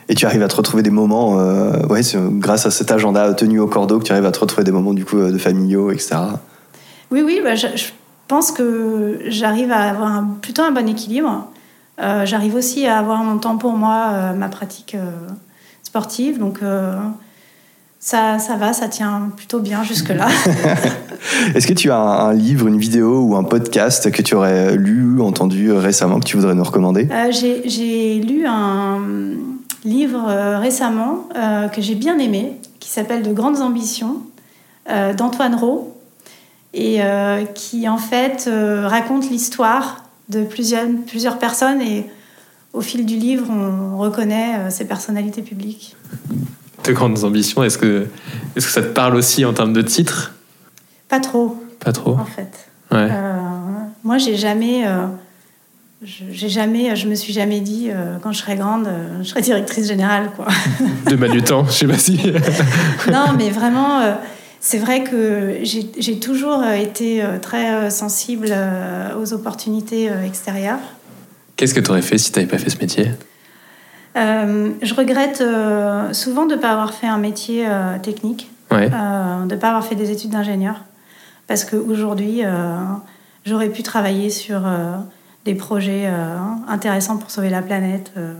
Et tu arrives à te retrouver des moments, euh, ouais, grâce à cet agenda tenu au cordeau, que tu arrives à te retrouver des moments du coup de familiaux, etc. Oui, oui, bah, je, je pense que j'arrive à avoir un- plutôt un bon équilibre. Euh, j'arrive aussi à avoir mon temps pour moi, euh, ma pratique euh, sportive. Donc ça, ça va, ça tient plutôt bien jusque-là. Est-ce que tu as un, un livre, une vidéo ou un podcast que tu aurais lu, entendu euh, récemment, que tu voudrais nous recommander? Euh, j'ai lu un livre euh, récemment euh, que j'ai bien aimé, qui s'appelle De grandes ambitions, d'Antoine Rowe, et qui en fait raconte l'histoire de plusieurs, plusieurs personnes, et au fil du livre, on reconnaît euh, ces personnalités publiques. De grandes ambitions, est-ce que, est que ça te parle aussi en termes de titre Pas trop, Pas trop en fait. Ouais. Euh, moi, j'ai jamais, euh, j'ai jamais, je me suis jamais dit euh, quand je serai grande, euh, je serai directrice générale, quoi. De Manutan, je sais pas si. non, mais vraiment, euh, c'est vrai que j'ai toujours été très sensible aux opportunités extérieures. Qu'est-ce que tu aurais fait si tu n'avais pas fait ce métier? Je regrette souvent de ne pas avoir fait un métier technique, de ne pas avoir fait des études d'ingénieur, parce qu'aujourd'hui, j'aurais pu travailler sur des projets euh, intéressants pour sauver la planète euh,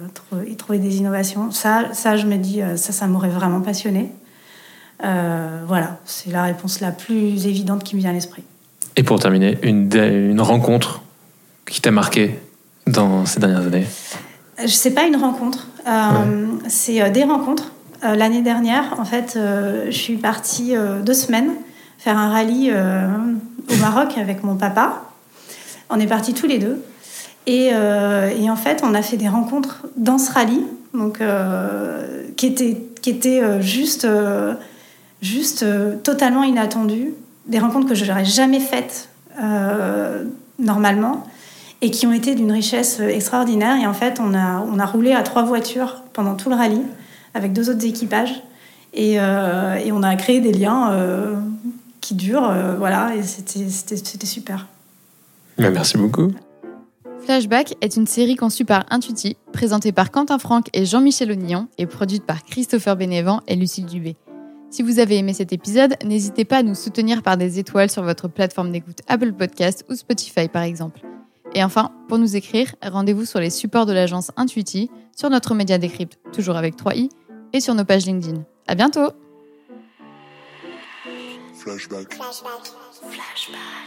et trouver des innovations. Ça, ça je me dis, euh, ça, ça m'aurait vraiment passionné. Voilà, c'est la réponse la plus évidente qui me vient à l'esprit. Et pour terminer, une, une rencontre qui t'a marqué dans ces dernières années? Je sais pas une rencontre, c'est des rencontres. L'année dernière, en fait, je suis partie deux semaines faire un rallye au Maroc avec mon papa. On est partis tous les deux. Euh, et, en fait, on a fait des rencontres dans ce rallye, donc, euh, qui étaient, qui euh, juste, juste totalement inattendues. Des rencontres que je n'aurais jamais faites normalement et qui ont été d'une richesse extraordinaire. Et en fait, on a, on a roulé à trois voitures pendant tout le rallye avec deux autres équipages. Et, et on a créé des liens qui durent. voilà, et c'était super. Bah, merci beaucoup. Flashback est une série conçue par Intuiti, présentée par Quentin Franck et Jean-Michel Onillon et produite par Christopher Bénévent et Lucille Dubé. Si vous avez aimé cet épisode, n'hésitez pas à nous soutenir par des étoiles sur votre plateforme d'écoute Apple Podcast ou Spotify par exemple. Et enfin, pour nous écrire, rendez-vous sur les supports de l'agence Intuiti, sur notre média Décrypte, toujours avec 3i, et sur nos pages LinkedIn. À bientôt! Flashback. Flashback. Flashback.